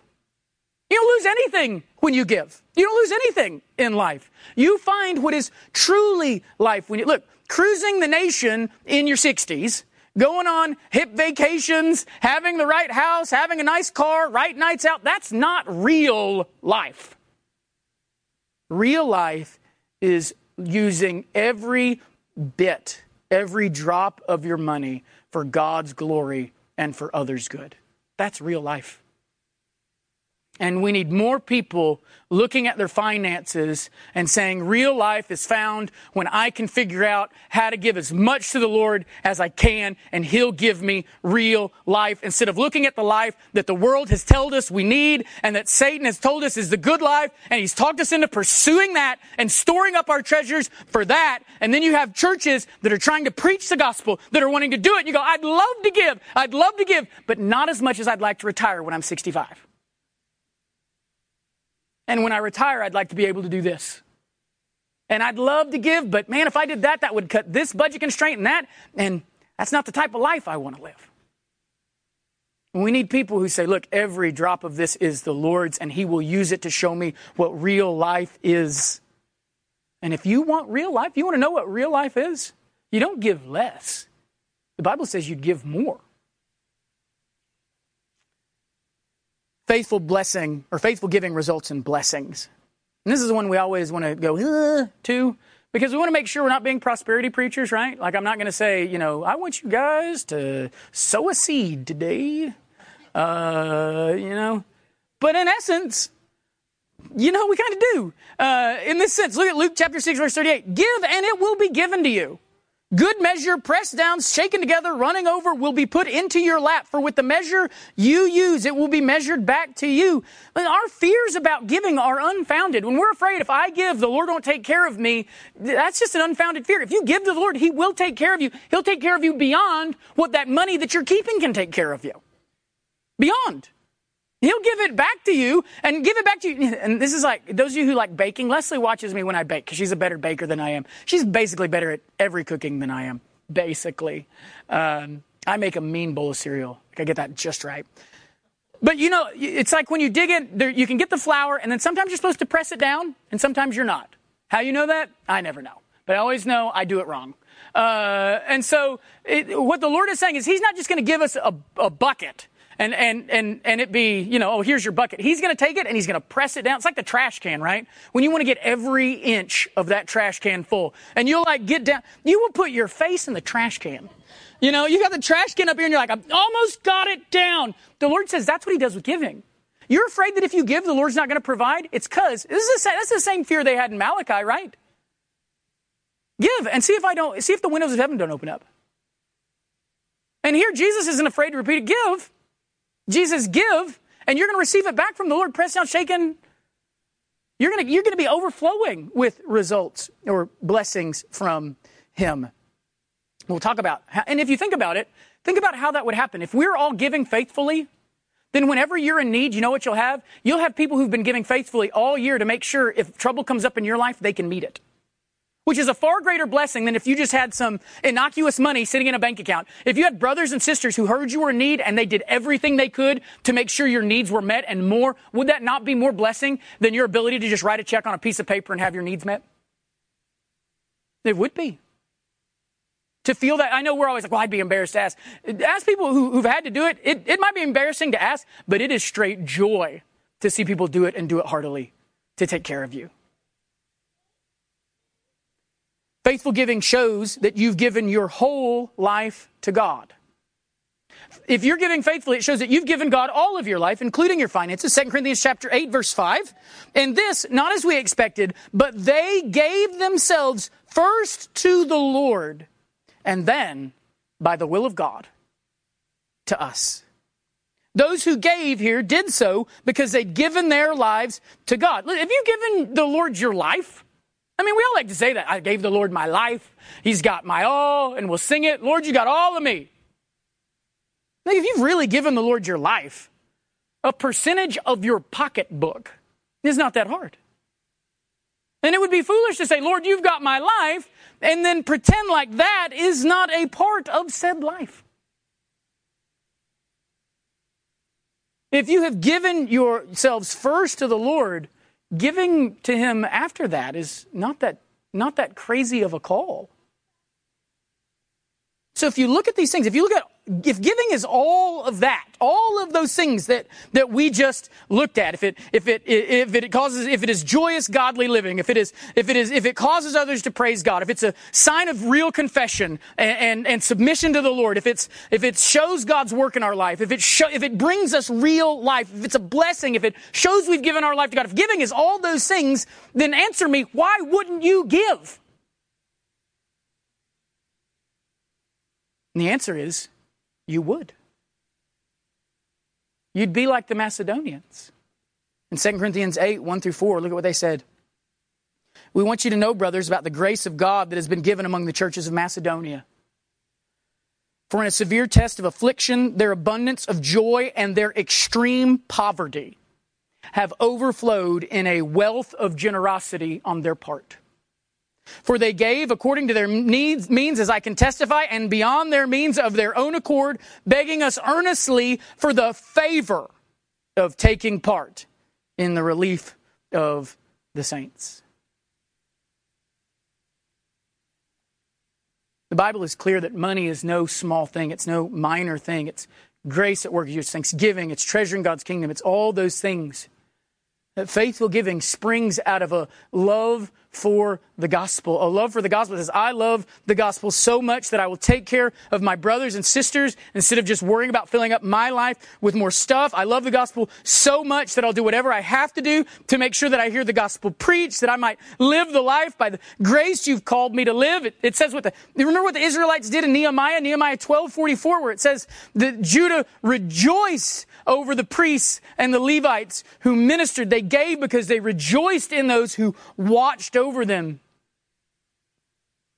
You don't lose anything when you give. You don't lose anything in life. You find what is truly life when you look, cruising the nation in your 60s, going on hip vacations, having the right house, having a nice car, right nights out, that's not real life. Real life is using every bit, every drop of your money for God's glory and for others' good. That's real life. And we need more people looking at their finances and saying real life is found when I can figure out how to give as much to the Lord as I can and He'll give me real life instead of looking at the life that the world has told us we need and that Satan has told us is the good life and he's talked us into pursuing that and storing up our treasures for that. And then you have churches that are trying to preach the gospel that are wanting to do it. You go, I'd love to give. I'd love to give, but not as much as I'd like to retire when I'm 65. And when I retire, I'd like to be able to do this. And I'd love to give, but man, if I did that, that would cut this budget constraint and that. And that's not the type of life I want to live. We need people who say, look, every drop of this is the Lord's, and He will use it to show me what real life is. And if you want real life, you want to know what real life is, you don't give less. The Bible says you'd give more. Faithful blessing or faithful giving results in blessings. And this is one we always want to go uh, to because we want to make sure we're not being prosperity preachers, right? Like I'm not going to say, you know, I want you guys to sow a seed today, uh, you know. But in essence, you know, we kind of do. Uh, in this sense, look at Luke chapter 6, verse 38. Give and it will be given to you. Good measure, pressed down, shaken together, running over, will be put into your lap. For with the measure you use, it will be measured back to you. Our fears about giving are unfounded. When we're afraid, if I give, the Lord won't take care of me, that's just an unfounded fear. If you give to the Lord, He will take care of you. He'll take care of you beyond what that money that you're keeping can take care of you. Beyond. He'll give it back to you and give it back to you. And this is like, those of you who like baking, Leslie watches me when I bake because she's a better baker than I am. She's basically better at every cooking than I am, basically. Um, I make a mean bowl of cereal. I get that just right. But you know, it's like when you dig in, there, you can get the flour and then sometimes you're supposed to press it down and sometimes you're not. How you know that? I never know. But I always know I do it wrong. Uh, and so it, what the Lord is saying is He's not just going to give us a, a bucket and, and, and, and it be, you know, oh, here's your bucket. He's going to take it and he's going to press it down. It's like the trash can, right? When you want to get every inch of that trash can full and you'll like get down, you will put your face in the trash can. You know, you got the trash can up here and you're like, I almost got it down. The Lord says that's what he does with giving. You're afraid that if you give, the Lord's not going to provide? It's because, this is the, that's the same fear they had in Malachi, right? Give and see if I don't, see if the windows of heaven don't open up. And here Jesus isn't afraid to repeat it. Give Jesus, give, and you're going to receive it back from the Lord, pressed down, shaken. You're going to, you're going to be overflowing with results or blessings from Him. We'll talk about, how, and if you think about it, think about how that would happen. If we're all giving faithfully, then whenever you're in need, you know what you'll have? You'll have people who've been giving faithfully all year to make sure if trouble comes up in your life, they can meet it which is a far greater blessing than if you just had some innocuous money sitting in a bank account. If you had brothers and sisters who heard you were in need and they did everything they could to make sure your needs were met and more, would that not be more blessing than your ability to just write a check on a piece of paper and have your needs met? It would be. To feel that, I know we're always like, well, I'd be embarrassed to ask. Ask people who, have had to do it. it. It might be embarrassing to ask, but it is straight joy to see people do it and do it heartily to take care of you. Faithful giving shows that you've given your whole life to God. If you're giving faithfully, it shows that you've given God all of your life, including your finances. 2 Corinthians chapter 8, verse 5. And this, not as we expected, but they gave themselves first to the Lord, and then, by the will of God, to us. Those who gave here did so because they'd given their lives to God. Have you given the Lord your life? I mean, we all like to say that. I gave the Lord my life. He's got my all, and we'll sing it. Lord, you got all of me. Like, if you've really given the Lord your life, a percentage of your pocketbook is not that hard. And it would be foolish to say, Lord, you've got my life, and then pretend like that is not a part of said life. If you have given yourselves first to the Lord, giving to him after that is not that not that crazy of a call. So if you look at these things, if you look at if giving is all of that, all of those things that, that we just looked at, if it, if it, if it causes, if it is joyous, godly living, if it is, if it is, if it causes others to praise God, if it's a sign of real confession and, and, and submission to the Lord, if it's, if it shows God's work in our life, if it show, if it brings us real life, if it's a blessing, if it shows we've given our life to God, if giving is all those things, then answer me, why wouldn't you give? And the answer is, you would. You'd be like the Macedonians. In 2 Corinthians 8, 1 through 4, look at what they said. We want you to know, brothers, about the grace of God that has been given among the churches of Macedonia. For in a severe test of affliction, their abundance of joy and their extreme poverty have overflowed in a wealth of generosity on their part. For they gave according to their needs, means, as I can testify, and beyond their means of their own accord, begging us earnestly for the favor of taking part in the relief of the saints. The Bible is clear that money is no small thing, it's no minor thing. It's grace at work, it's thanksgiving, it's treasuring God's kingdom, it's all those things. That faithful giving springs out of a love for the gospel. A love for the gospel says, I love the gospel so much that I will take care of my brothers and sisters instead of just worrying about filling up my life with more stuff. I love the gospel so much that I'll do whatever I have to do to make sure that I hear the gospel preached, that I might live the life by the grace you've called me to live. It, it says what the, remember what the Israelites did in Nehemiah, Nehemiah 12, 44, where it says that Judah rejoiced over the priests and the Levites who ministered. They gave because they rejoiced in those who watched over them.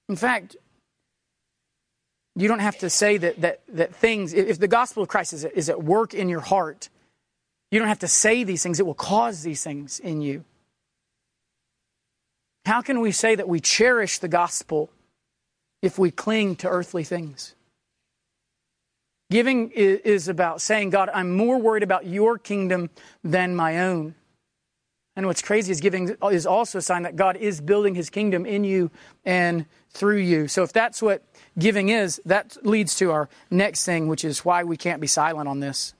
In fact, you don't have to say that, that, that things, if the gospel of Christ is, is at work in your heart, you don't have to say these things. It will cause these things in you. How can we say that we cherish the gospel if we cling to earthly things? Giving is about saying, God, I'm more worried about your kingdom than my own. And what's crazy is giving is also a sign that God is building his kingdom in you and through you. So if that's what giving is, that leads to our next thing, which is why we can't be silent on this.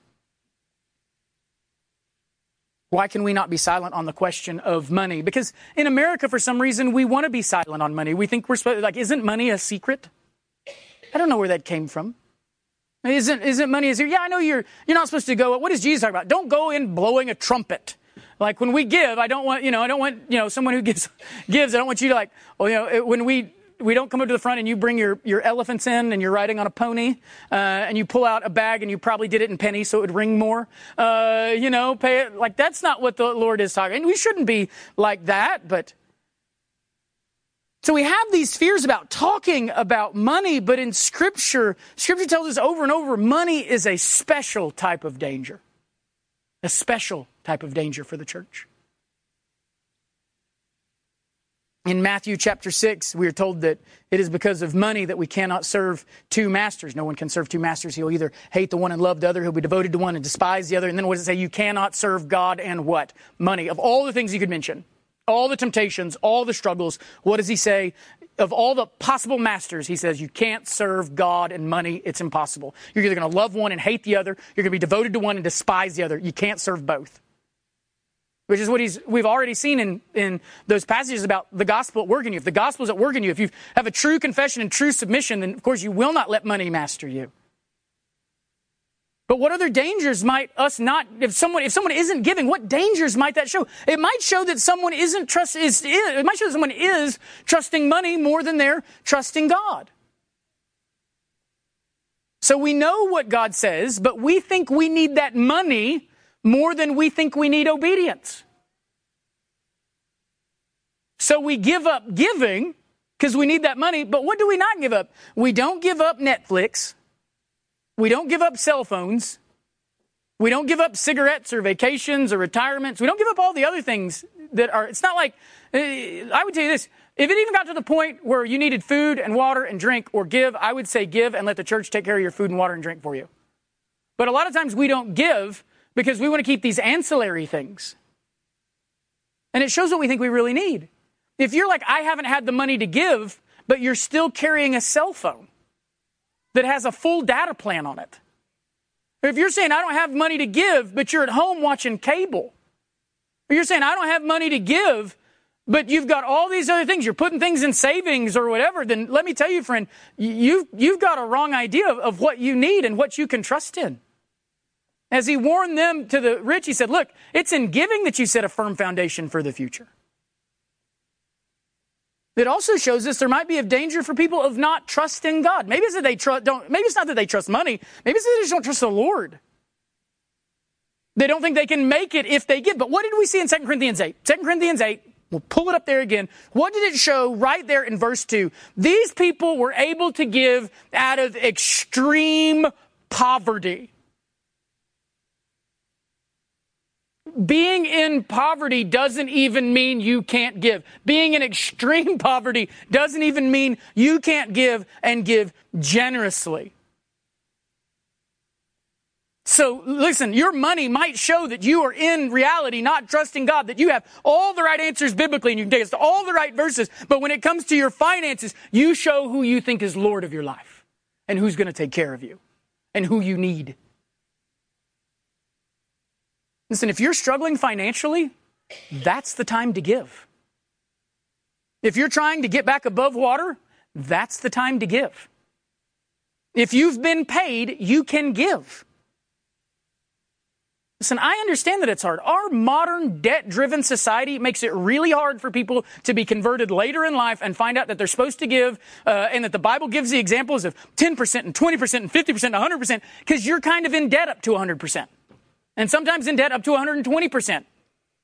Why can we not be silent on the question of money? Because in America, for some reason, we want to be silent on money. We think we're supposed, like, isn't money a secret? I don't know where that came from. Isn't, isn't money is here? Yeah, I know you're, you're not supposed to go. What does Jesus talk about? Don't go in blowing a trumpet. Like when we give, I don't want, you know, I don't want, you know, someone who gives, gives, I don't want you to like, well, you know, when we, we don't come up to the front and you bring your, your elephants in and you're riding on a pony uh, and you pull out a bag and you probably did it in pennies so it would ring more. Uh, you know, pay it. Like that's not what the Lord is talking. And we shouldn't be like that, but so we have these fears about talking about money, but in Scripture, Scripture tells us over and over money is a special type of danger. A special type of danger for the church. In Matthew chapter 6, we are told that it is because of money that we cannot serve two masters. No one can serve two masters. He'll either hate the one and love the other. He'll be devoted to one and despise the other. And then what does it say? You cannot serve God and what? Money. Of all the things you could mention, all the temptations, all the struggles, what does he say? Of all the possible masters, he says, you can't serve God and money. It's impossible. You're either going to love one and hate the other. You're going to be devoted to one and despise the other. You can't serve both. Which is what he's, we've already seen in, in those passages about the gospel at work in you. If the gospel is at work in you, if you have a true confession and true submission, then of course you will not let money master you. But what other dangers might us not, if someone, if someone isn't giving, what dangers might that show? It might show that someone isn't trust, is, it might show that someone is trusting money more than they're trusting God. So we know what God says, but we think we need that money more than we think we need obedience. So we give up giving because we need that money, but what do we not give up? We don't give up Netflix. We don't give up cell phones. We don't give up cigarettes or vacations or retirements. We don't give up all the other things that are, it's not like, eh, I would tell you this, if it even got to the point where you needed food and water and drink or give, I would say give and let the church take care of your food and water and drink for you. But a lot of times we don't give because we want to keep these ancillary things. And it shows what we think we really need. If you're like, I haven't had the money to give, but you're still carrying a cell phone that has a full data plan on it. If you're saying, I don't have money to give, but you're at home watching cable, or you're saying, I don't have money to give, but you've got all these other things, you're putting things in savings or whatever, then let me tell you, friend, you've, you've got a wrong idea of, of what you need and what you can trust in. As he warned them to the rich, he said, Look, it's in giving that you set a firm foundation for the future. It also shows us there might be a danger for people of not trusting God. Maybe it's that they trust don't maybe it's not that they trust money, maybe it's that they just don't trust the Lord. They don't think they can make it if they give. But what did we see in 2 Corinthians 8? 2 Corinthians 8, we'll pull it up there again. What did it show right there in verse 2? These people were able to give out of extreme poverty. Being in poverty doesn't even mean you can't give. Being in extreme poverty doesn't even mean you can't give and give generously. So listen, your money might show that you are in reality not trusting God, that you have all the right answers biblically and you can take us to all the right verses. But when it comes to your finances, you show who you think is Lord of your life and who's going to take care of you and who you need. Listen, if you're struggling financially, that's the time to give. If you're trying to get back above water, that's the time to give. If you've been paid, you can give. Listen, I understand that it's hard. Our modern debt driven society makes it really hard for people to be converted later in life and find out that they're supposed to give, uh, and that the Bible gives the examples of 10% and 20% and 50% and 100% because you're kind of in debt up to 100% and sometimes in debt up to 120%.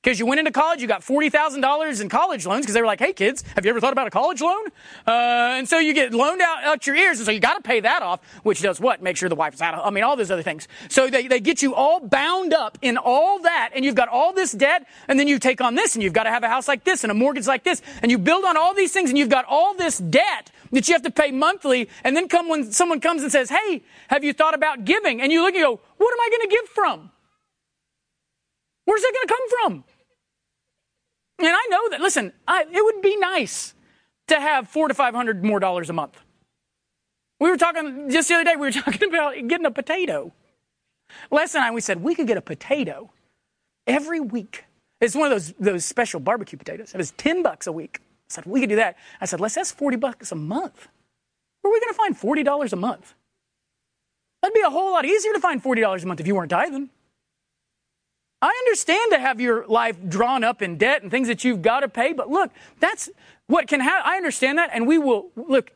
Because you went into college, you got $40,000 in college loans because they were like, hey kids, have you ever thought about a college loan? Uh, and so you get loaned out, out your ears, and so you got to pay that off, which does what? Make sure the wife is out of, I mean, all those other things. So they, they get you all bound up in all that, and you've got all this debt, and then you take on this, and you've got to have a house like this, and a mortgage like this, and you build on all these things, and you've got all this debt that you have to pay monthly, and then come when someone comes and says, hey, have you thought about giving? And you look and go, what am I going to give from? Where's that going to come from? And I know that, listen, I, it would be nice to have four to five hundred more dollars a month. We were talking just the other day, we were talking about getting a potato. Les and I, we said we could get a potato every week. It's one of those, those special barbecue potatoes. It was 10 bucks a week. I said, we could do that. I said, Les, that's 40 bucks a month. Where are we going to find $40 a month? That'd be a whole lot easier to find $40 a month if you weren't tithing. I understand to have your life drawn up in debt and things that you've got to pay, but look, that's what can happen. I understand that, and we will, look,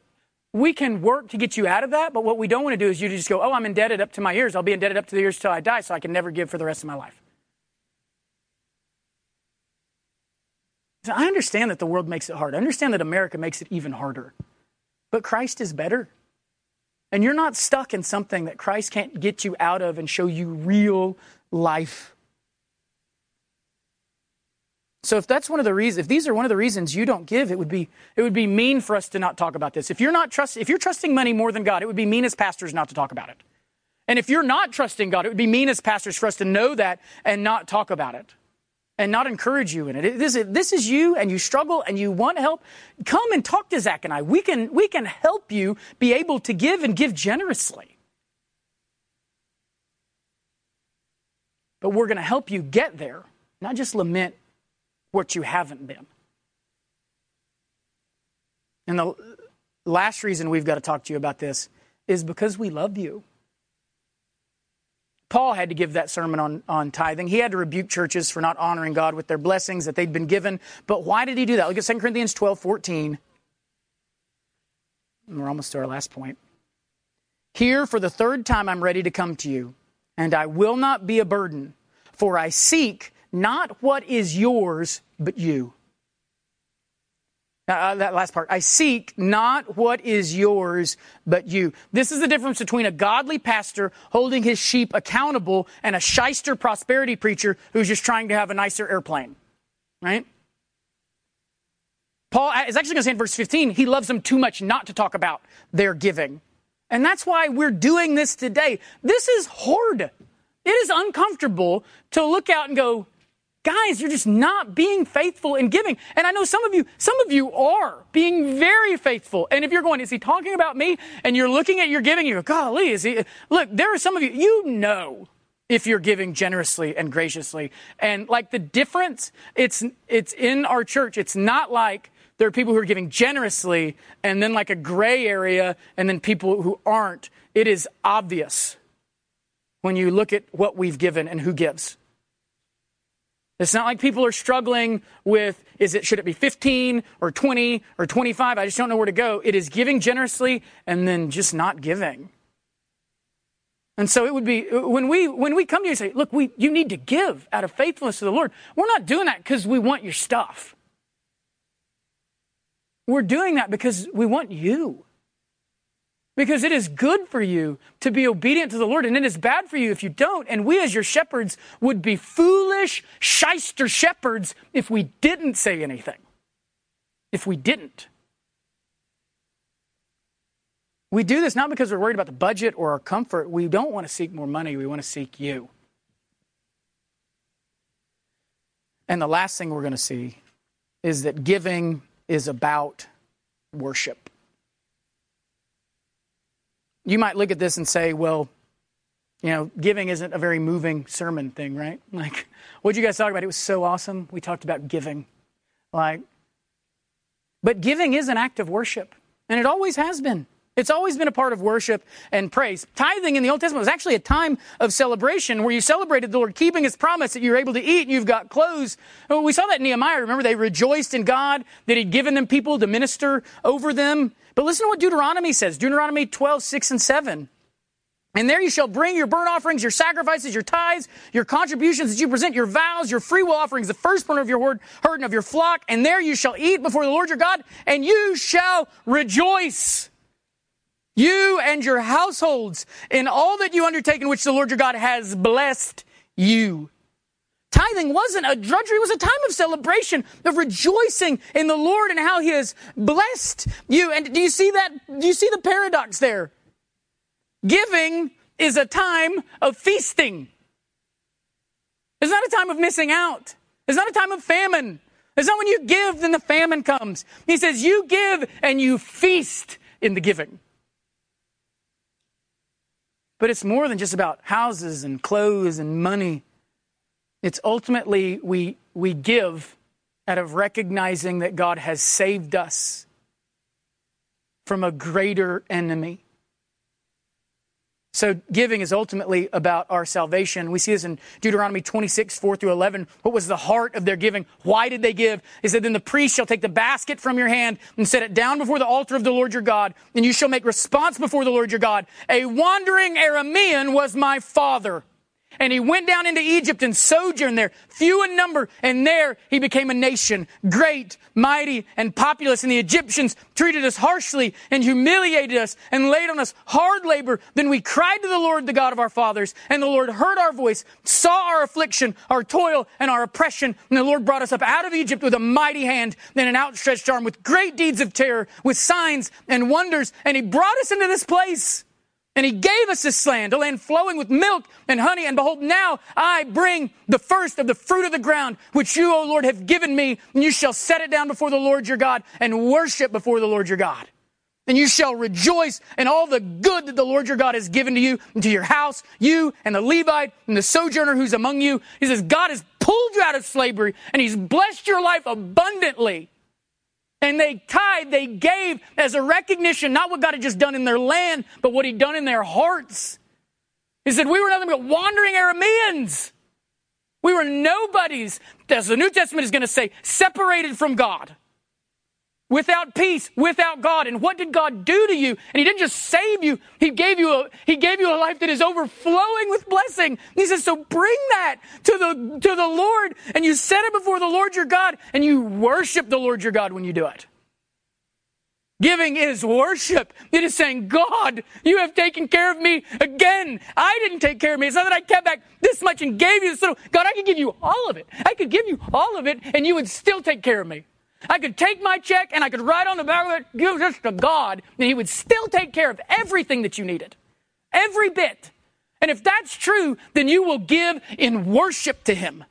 we can work to get you out of that, but what we don't want to do is you just go, oh, I'm indebted up to my ears. I'll be indebted up to the ears till I die, so I can never give for the rest of my life. So I understand that the world makes it hard. I understand that America makes it even harder. But Christ is better. And you're not stuck in something that Christ can't get you out of and show you real life so if that's one of the reasons, if these are one of the reasons you don't give, it would be it would be mean for us to not talk about this. If you're not trust, if you're trusting money more than God, it would be mean as pastors not to talk about it. And if you're not trusting God, it would be mean as pastors for us to know that and not talk about it and not encourage you in it. This is, this is you and you struggle and you want help. Come and talk to Zach and I. We can, we can help you be able to give and give generously. But we're going to help you get there, not just lament what you haven't been. And the last reason we've got to talk to you about this is because we love you. Paul had to give that sermon on, on tithing. He had to rebuke churches for not honoring God with their blessings that they'd been given. But why did he do that? Look at 2 Corinthians 12 14. And We're almost to our last point. Here, for the third time, I'm ready to come to you, and I will not be a burden, for I seek not what is yours, but you. Uh, that last part. I seek not what is yours, but you. This is the difference between a godly pastor holding his sheep accountable and a shyster prosperity preacher who's just trying to have a nicer airplane. Right? Paul is actually going to say in verse 15, he loves them too much not to talk about their giving. And that's why we're doing this today. This is hard. It is uncomfortable to look out and go, guys, you're just not being faithful in giving. And I know some of you, some of you are being very faithful. And if you're going, is he talking about me? And you're looking at your giving, you go, golly, is he? Look, there are some of you, you know if you're giving generously and graciously. And like the difference, it's, it's in our church. It's not like there are people who are giving generously and then like a gray area and then people who aren't. It is obvious when you look at what we've given and who gives. It's not like people are struggling with is it should it be 15 or 20 or 25? I just don't know where to go. It is giving generously and then just not giving. And so it would be when we when we come to you and say, look, we you need to give out of faithfulness to the Lord. We're not doing that because we want your stuff. We're doing that because we want you. Because it is good for you to be obedient to the Lord, and it is bad for you if you don't. And we, as your shepherds, would be foolish, shyster shepherds if we didn't say anything. If we didn't. We do this not because we're worried about the budget or our comfort. We don't want to seek more money, we want to seek you. And the last thing we're going to see is that giving is about worship you might look at this and say, well, you know, giving isn't a very moving sermon thing, right? Like, what'd you guys talk about? It was so awesome. We talked about giving. Like, but giving is an act of worship, and it always has been. It's always been a part of worship and praise. Tithing in the Old Testament was actually a time of celebration where you celebrated the Lord keeping his promise that you're able to eat and you've got clothes. We saw that in Nehemiah. Remember, they rejoiced in God that he'd given them people to minister over them. But listen to what Deuteronomy says Deuteronomy 12, 6 and 7. And there you shall bring your burnt offerings, your sacrifices, your tithes, your contributions that you present, your vows, your freewill offerings, the firstborn of your herd and of your flock. And there you shall eat before the Lord your God, and you shall rejoice. You and your households in all that you undertake in which the Lord your God has blessed you. Tithing wasn't a drudgery, it was a time of celebration, of rejoicing in the Lord and how He has blessed you. And do you see that? Do you see the paradox there? Giving is a time of feasting. It's not a time of missing out. It's not a time of famine. It's not when you give, then the famine comes. He says, You give and you feast in the giving. But it's more than just about houses and clothes and money. It's ultimately we, we give out of recognizing that God has saved us from a greater enemy. So giving is ultimately about our salvation. We see this in Deuteronomy 26, 4 through 11. What was the heart of their giving? Why did they give? Is that then the priest shall take the basket from your hand and set it down before the altar of the Lord your God, and you shall make response before the Lord your God. A wandering Aramean was my father. And he went down into Egypt and sojourned there, few in number, and there he became a nation, great, mighty, and populous. And the Egyptians treated us harshly and humiliated us and laid on us hard labor. Then we cried to the Lord, the God of our fathers, and the Lord heard our voice, saw our affliction, our toil, and our oppression. And the Lord brought us up out of Egypt with a mighty hand and an outstretched arm, with great deeds of terror, with signs and wonders. And he brought us into this place. And he gave us this land, a land flowing with milk and honey. And behold, now I bring the first of the fruit of the ground, which you, O Lord, have given me. And you shall set it down before the Lord your God and worship before the Lord your God. And you shall rejoice in all the good that the Lord your God has given to you and to your house, you and the Levite and the sojourner who's among you. He says, God has pulled you out of slavery and he's blessed your life abundantly. And they tied, they gave as a recognition, not what God had just done in their land, but what He'd done in their hearts. He said, We were nothing but wandering Arameans. We were nobodies, as the New Testament is going to say, separated from God without peace, without God. And what did God do to you? And He didn't just save you, He gave you a, He gave you a life that is overflowing with blessing. He says, so bring that to the, to the Lord and you set it before the Lord your God and you worship the Lord your God when you do it. Giving is worship. It is saying, God, you have taken care of me again. I didn't take care of me. It's not that I kept back this much and gave you this little. God, I could give you all of it. I could give you all of it and you would still take care of me. I could take my check and I could write on the back of it, give this to God, and He would still take care of everything that you needed. Every bit. And if that's true, then you will give in worship to Him.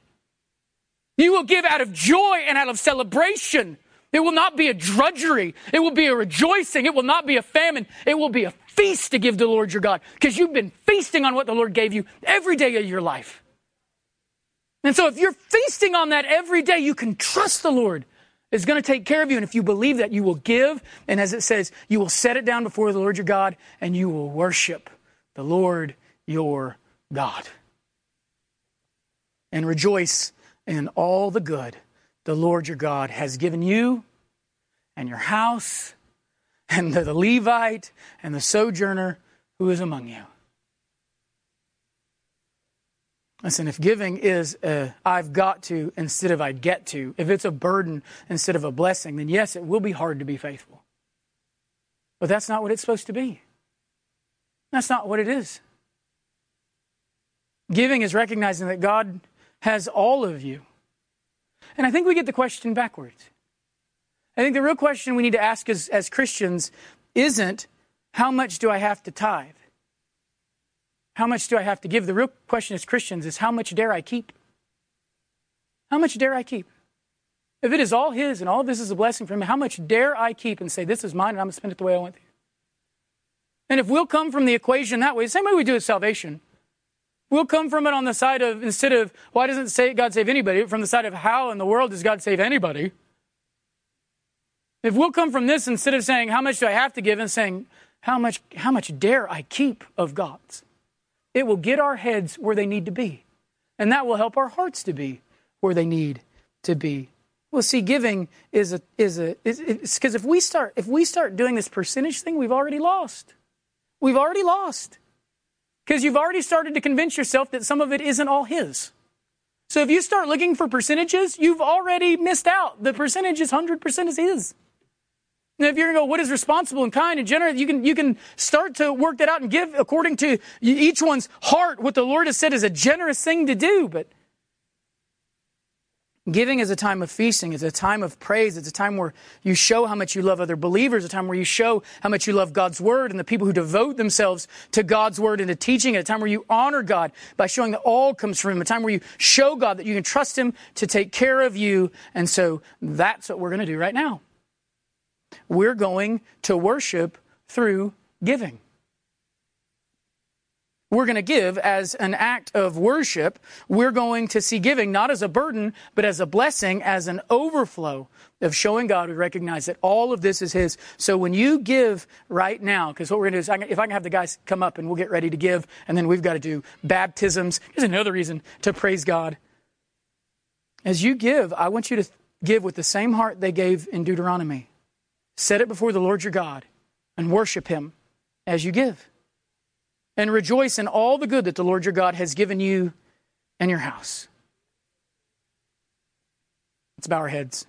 You will give out of joy and out of celebration. It will not be a drudgery. It will be a rejoicing. It will not be a famine. It will be a feast to give to the Lord your God because you've been feasting on what the Lord gave you every day of your life. And so if you're feasting on that every day, you can trust the Lord is going to take care of you. And if you believe that, you will give. And as it says, you will set it down before the Lord your God and you will worship the Lord your God. And rejoice in all the good the Lord your God has given you and your house and the, Levite and the sojourner who is among you. Listen, if giving is a I've got to instead of I get to, if it's a burden instead of a blessing, then yes, it will be hard to be faithful. But that's not what it's supposed to be. That's not what it is. Giving is recognizing that God has all of you. And I think we get the question backwards. I think the real question we need to ask as, as Christians isn't how much do I have to tithe? How much do I have to give? The real question as Christians is how much dare I keep? How much dare I keep? If it is all His and all this is a blessing for me, how much dare I keep and say, This is mine and I'm going to spend it the way I want to? And if we'll come from the equation that way, the same way we do with salvation, we'll come from it on the side of, instead of, why doesn't God save anybody, from the side of how in the world does God save anybody? If we'll come from this instead of saying, How much do I have to give? and saying, How much, how much dare I keep of God's? It will get our heads where they need to be. And that will help our hearts to be where they need to be. Well, see, giving is a is a because if we start if we start doing this percentage thing, we've already lost. We've already lost because you've already started to convince yourself that some of it isn't all His. So if you start looking for percentages, you've already missed out. The percentage is hundred percent is His. If you're going to go, what is responsible and kind and generous, you can, you can start to work that out and give according to each one's heart what the Lord has said is a generous thing to do. But giving is a time of feasting. It's a time of praise. It's a time where you show how much you love other believers. A time where you show how much you love God's word and the people who devote themselves to God's word and to teaching. A time where you honor God by showing that all comes from Him. A time where you show God that you can trust Him to take care of you. And so that's what we're going to do right now. We're going to worship through giving. We're going to give as an act of worship. We're going to see giving not as a burden, but as a blessing, as an overflow of showing God we recognize that all of this is His. So when you give right now, because what we're going to do is, if I can have the guys come up and we'll get ready to give, and then we've got to do baptisms. Here's another reason to praise God. As you give, I want you to give with the same heart they gave in Deuteronomy. Set it before the Lord your God and worship him as you give. And rejoice in all the good that the Lord your God has given you and your house. Let's bow our heads.